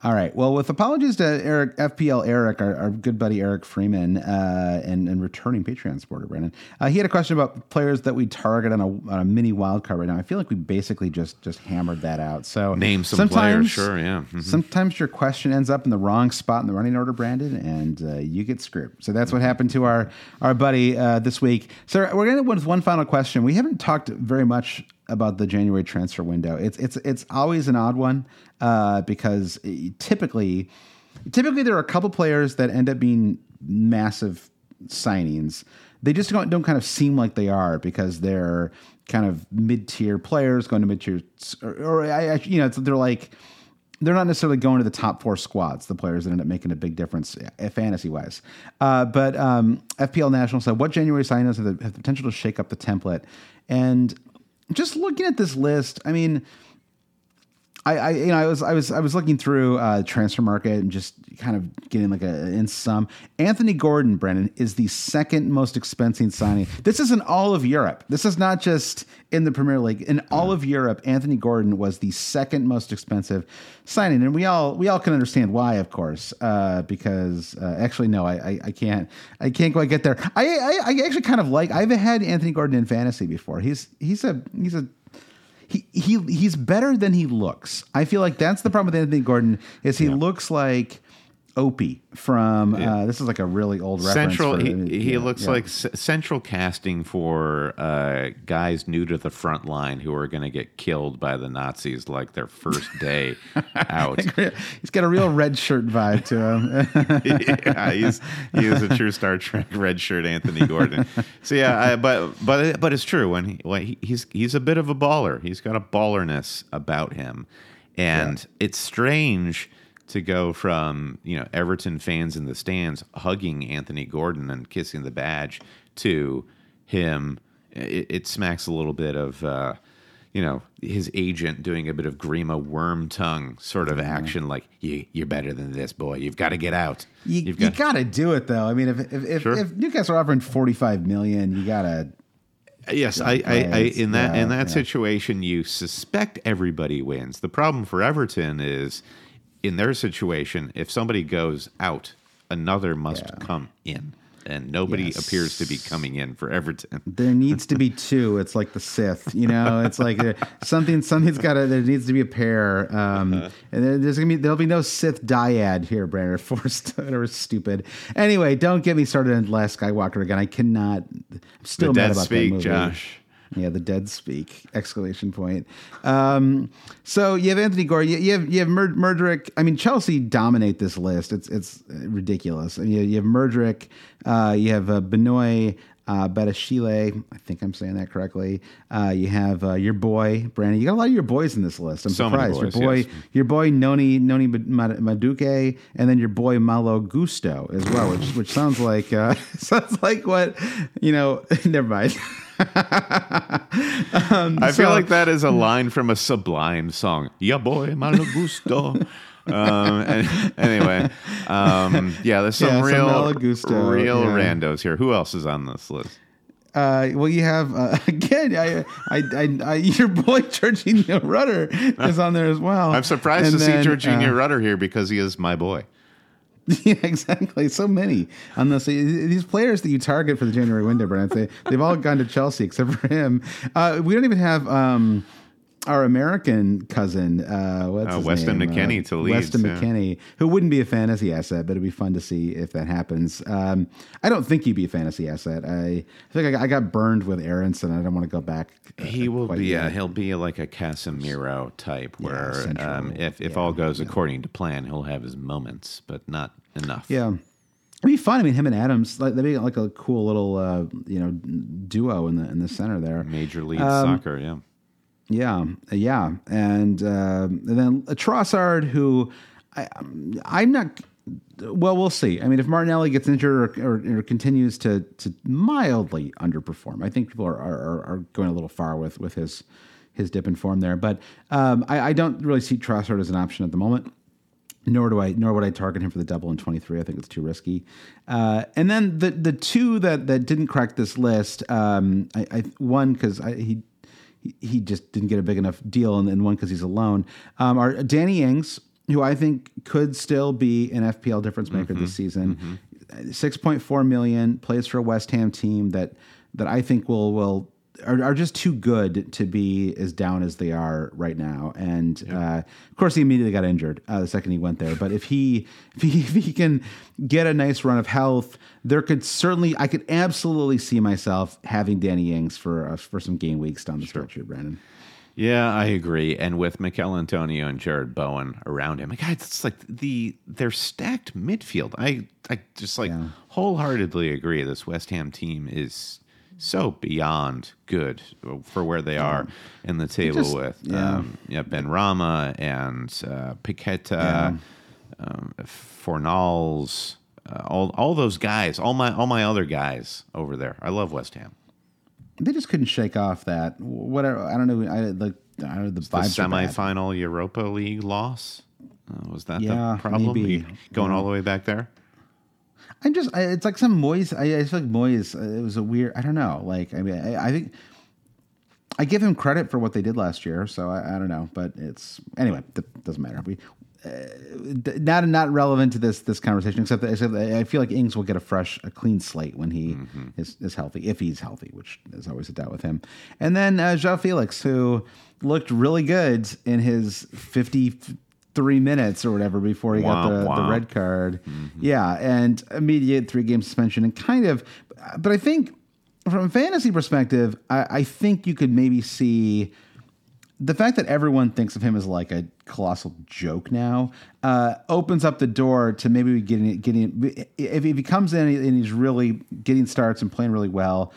All right. Well, with apologies to Eric FPL Eric, our, our good buddy Eric Freeman, uh, and, and returning Patreon supporter Brandon, uh, he had a question about players that we target on a, on a mini wildcard right now. I feel like we basically just just hammered that out. So Name some sometimes- players, sure, yeah. Mhm. Sometimes your question ends up in the wrong spot in the running order, Brandon, and uh, you get screwed. So that's what happened to our our buddy uh, this week. So we're going to with one final question. We haven't talked very much about the January transfer window. It's it's it's always an odd one uh, because typically typically there are a couple players that end up being massive signings. They just don't, don't kind of seem like they are because they're kind of mid tier players going to mid tier, or, or I, I, you know, they're like they're not necessarily going to the top four squads, the players that end up making a big difference fantasy wise. Uh, but um, FPL National said, what January signings have the, have the potential to shake up the template? And just looking at this list, I mean, I, I you know I was I was I was looking through uh, Transfermarkt and just kind of getting like a in sum. Anthony Gordon, Brennan, is the second most expensive signing. This is in all of Europe. This is not just in the Premier League. In all of Europe, Anthony Gordon was the second most expensive signing, and we all we all can understand why, of course, uh, because uh, actually no, I, I I can't I can't quite get there. I, I I actually kind of like I've had Anthony Gordon in fantasy before. He's he's a he's a he, he he's better than he looks. I feel like that's the problem with Anthony Gordon is he looks like Opie from. Uh, this is like a really old reference. Central. for- he, he yeah, looks yeah. like c- central casting for uh, guys new to the front line who are going to get killed by the Nazis like their first day (laughs) out. (laughs) He's got a real red shirt vibe to him. (laughs) yeah, he's he is a true Star Trek red shirt Anthony Gordon. So yeah, I, but but but it's true when he when he, he's he's a bit of a baller. He's got a ballerness about him, and it's strange to go from you know Everton fans in the stands hugging Anthony Gordon and kissing the badge to him. It, it smacks a little bit of. Uh, you know, his agent doing a bit of Grima Wormtongue sort of action, like you, you're better than this, boy. You've got to get out. You, You've you got to do it though. I mean, if if, if, Sure. if Newcastle are offering forty five million, you got to. Yes, I, I, I in that yeah, in that yeah. situation, you suspect everybody wins. The problem for Everton is, in their situation, if somebody goes out, another must come in, and nobody Yes. appears to be coming in for Everton. There needs to be two. It's like the Sith, you know. It's like uh, something. Something's got to. There needs to be a pair. Um, Uh-huh. and there- there's gonna be. There'll be no Sith dyad here, Brandon. (laughs) Forced. Whatever. Stupid. Anyway, don't get me started on Last Skywalker again. I cannot. I'm still The mad about speak, that movie. Josh. Yeah, the dead speak! Exclamation point. Um, so you have Anthony Gore. You, you have you have Mur- Mudryk. I mean, Chelsea dominate this list. It's it's ridiculous. And you, you have Mudryk. Uh, you have uh, Benoit. Uh, Badiashile, I think I'm saying that correctly. Uh, you have uh, your boy Brandon. You got a lot of your boys in this list. I'm So surprised. boys, your boy, yes. your boy Noni Noni Madueke, and then your boy Malo Gusto as well, which which sounds like uh, (laughs) sounds like what you know. (laughs) Never mind. (laughs) I feel like that is a line from a Sublime song. Ya boy, malo gusto. (laughs) um, and, anyway, um, yeah, there's some Yeah, real, Malo Gusto, real yeah. randos here. Who else is on this list? Uh, well, you have uh, (laughs) again. I, I, I, I, your boy Georginio Rutter is on there as well. I'm surprised And to then, see Georginio uh, Rutter here because he is my boy. (laughs) Yeah, exactly. So many on this. These players that you target for the January window, Brent, they, they've all gone to Chelsea except for him. Uh, we don't even have um, our American cousin. Uh, what's Uh, his Weston name? McKennie Uh, to Weston yeah. McKennie, who wouldn't be a fantasy asset, but it'd be fun to see if that happens. Um, I don't think he'd be a fantasy asset. I, I think I got, I got burned with Aaronson. I don't want to go back. uh, He will be. Uh, he'll be like a Casemiro type, where central, um, if if all goes according to plan, he'll have his moments, but not enough. Yeah. It'd be fun. I mean, him and Adams, like, they'd be like a cool little, uh, you know, duo in the in the center there. Major League Um, Soccer. Yeah. Yeah, yeah, and, um and then Trossard, who I, I'm not. Well, we'll see. I mean, if Martinelli gets injured or, or, or continues to to mildly underperform, I think people are, are are going a little far with with his his dip in form there. But um, I, I don't really see Trossard as an option at the moment. Nor do I. Nor would I target him for the double in twenty three. I think it's too risky. Uh, and then the the two that that didn't crack this list. Um, I, I one because he he- he just didn't get a big enough deal, and then one because he's alone. Um, are Danny Ings, who I think could still be an FPL difference maker this season. Six point four million plays for a West Ham team that that I think will will are, are just too good to be as down as they are right now. And uh, of course, he immediately got injured uh, the second he went there. But if he, if he (laughs) if he can get a nice run of health, there could certainly I could absolutely see myself having Danny Ings for uh, for some game weeks down the stretch here, Brandon. Yeah, I agree. And with Michail Antonio and Jarrod Bowen around him, guys, it's like the they're stacked midfield. I I just like Yeah. wholeheartedly agree. This West Ham team is so beyond good for where they are in the table just- with yeah. um, yeah Benrahma and uh, Paqueta, Yeah. um, Fornals, uh, all all those guys, all my all my other guys over there. I love West Ham. They just couldn't shake off that whatever. I don't know. I like I don't know the the vibes. bad. semifinal Europa League loss. Uh, was that Yeah, the problem? maybe. Going all the way back there? I'm just. I, it's like some Moyes. I, I feel like Moyes. uh, It was a weird. I don't know. Like I mean, I, I think I give him credit for what they did last year. So I, don't know, but it's anyway. That doesn't matter. We uh, not not relevant to this this conversation. Except that, except that I feel like Ings will get a fresh, a clean slate when he is, is healthy, if he's healthy, which is always a doubt with him. And then uh, Joao Felix, who looked really good in his 50 three minutes or whatever before he got the, wah. the red card. Yeah, and immediate three game suspension and kind of. But I think from a fantasy perspective, I, I think you could maybe see the fact that everyone thinks of him as like a colossal joke now uh, opens up the door to maybe getting getting if he comes in and he's really getting starts and playing really well,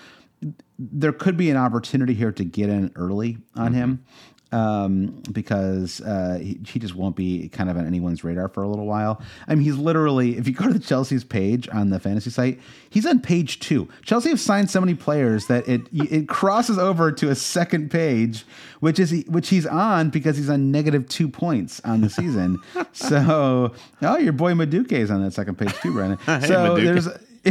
there could be an opportunity here to get in early on him um, because uh, he, he just won't be kind of on anyone's radar for a little while. I mean, he's literally, if you go to the Chelsea's page on the fantasy site, he's on page two. Chelsea have signed so many players that it it crosses over to a second page, which is which he's on because he's on negative two points on the season. (laughs) so, oh, your boy Madueke is on that second page too, Brandon. (laughs) so Madueke. there's. (laughs)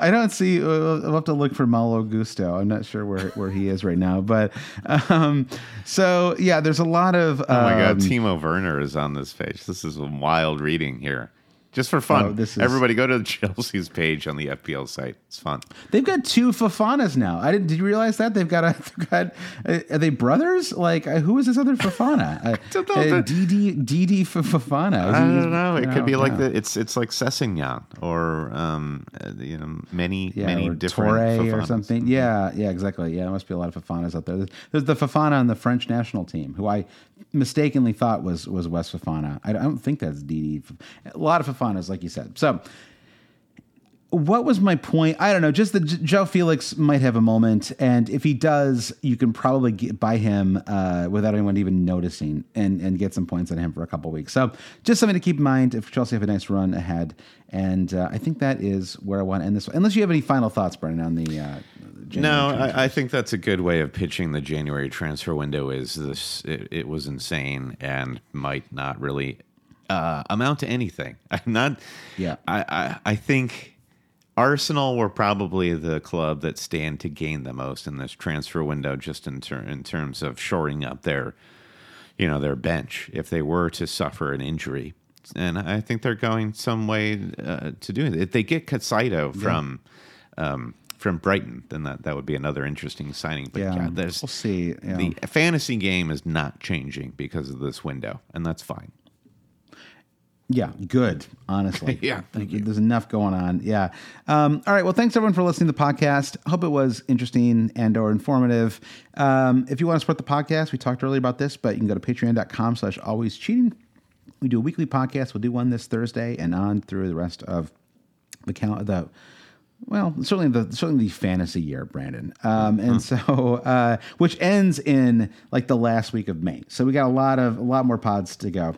I don't see. We'll we'll have to look for Malo Gusto. I'm not sure where, where he is right now, but um, so yeah, there's a lot of. Oh my God, um, Timo Werner is on this page. This is wild reading here. Just for fun. Oh, this is- Everybody go to the (laughs) Chelsea's page on the FPL site. It's fun. They've got two Fofanas now. I didn't. Did you realize that they've got a? (laughs) They've got. Uh, are they brothers? Like uh, who is this other Fofana? (laughs) Uh, don't know. uh, Didi Didi Fofana. I don't know. It could be like the it's it's like Sessignon or um you know many Yeah, many different Torre or something. Yeah, yeah, exactly. Yeah, there must be a lot of Fofanas out there. There's, the Fofana on the French national team, who I mistakenly thought was was West Fofana. I don't think that's Didi. A lot of Fofanas, like you said. So, what was my point? I don't know. Just that Joe Felix might have a moment, and if he does, you can probably get by him uh, without anyone even noticing, and and get some points on him for a couple weeks. So just something to keep in mind if Chelsea have a nice run ahead. And uh, I think that is where I want to end this. Unless you have any final thoughts, Brennan, on the. Uh, January No. I, I think that's a good way of pitching the January transfer window. Is this? It, it was insane and might not really uh, amount to anything. (laughs) I'm not. Yeah. I, I I think Arsenal were probably the club that stand to gain the most in this transfer window, just in ter- in terms of shoring up their, you know, their bench if they were to suffer an injury. And I think they're going some way uh, to do it. If they get Caicedo from um, from Brighton, then that, that would be another interesting signing. But Yeah, yeah, there's we'll see, yeah. The fantasy game is not changing because of this window, and that's fine. Yeah, good. Honestly, (laughs) Yeah, thank you. There's enough going on. Yeah. Um, all right. Well, thanks everyone for listening to the podcast. Hope it was interesting and or informative. Um, if you want to support the podcast, we talked earlier about this, but you can go to Patreon.com/slash Always Cheating. We do a weekly podcast. We'll do one this Thursday and on through the rest of the count the well certainly the certainly the fantasy year brandon um, and (laughs) so uh, which ends in like the last week of may so we got a lot of a lot more pods to go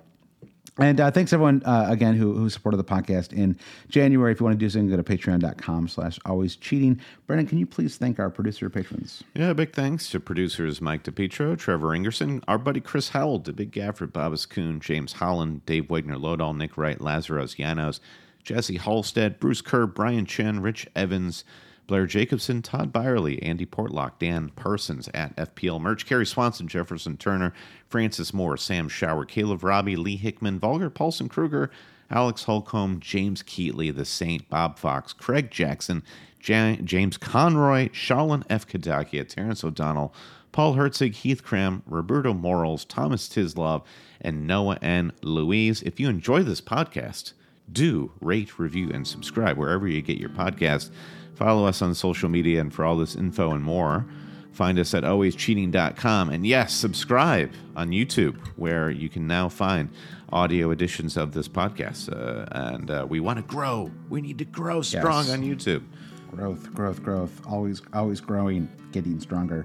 and uh, thanks everyone uh, again who, who supported the podcast in January. If you want to do something, go to patreon.com slash always cheating. Brennan, can you please thank our producer patrons? Yeah, big thanks to producers Mike DePietro, Trevor Ingerson, our buddy Chris Howell, the Big Gafford, Babas Kuhn, James Holland, Dave Wagner, Lodal, Nick Wright, Lazaros Llanos, Jesse Halstead, Bruce Kerr, Brian Chen, Rich Evans, Blair Jacobson, Todd Byerly, Andy Portlock, Dan Parsons at FPL Merch, Kerry Swanson, Jefferson Turner, Francis Moore, Sam Shower, Caleb Robbie, Lee Hickman, Vulgar Paulson Kruger, Alex Holcomb, James Keatley, The Saint, Bob Fox, Craig Jackson, Ja- James Conroy, Shalin F. Kadakia, Terrence O'Donnell, Paul Herzig, Heath Cram, Roberto Morals, Thomas Tislov, and Noah N. Louise. If you enjoy this podcast, do rate, review, and subscribe wherever you get your podcast. Follow us on social media, and for all this info and more, find us at alwayscheating.com. And yes, subscribe on YouTube, where you can now find audio editions of this podcast. Uh, and uh, we want to grow. We need to grow strong Yes. on YouTube. Growth, growth, growth. Always, always growing, getting stronger.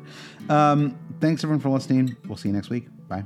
Um, thanks everyone for listening. We'll see you next week. Bye.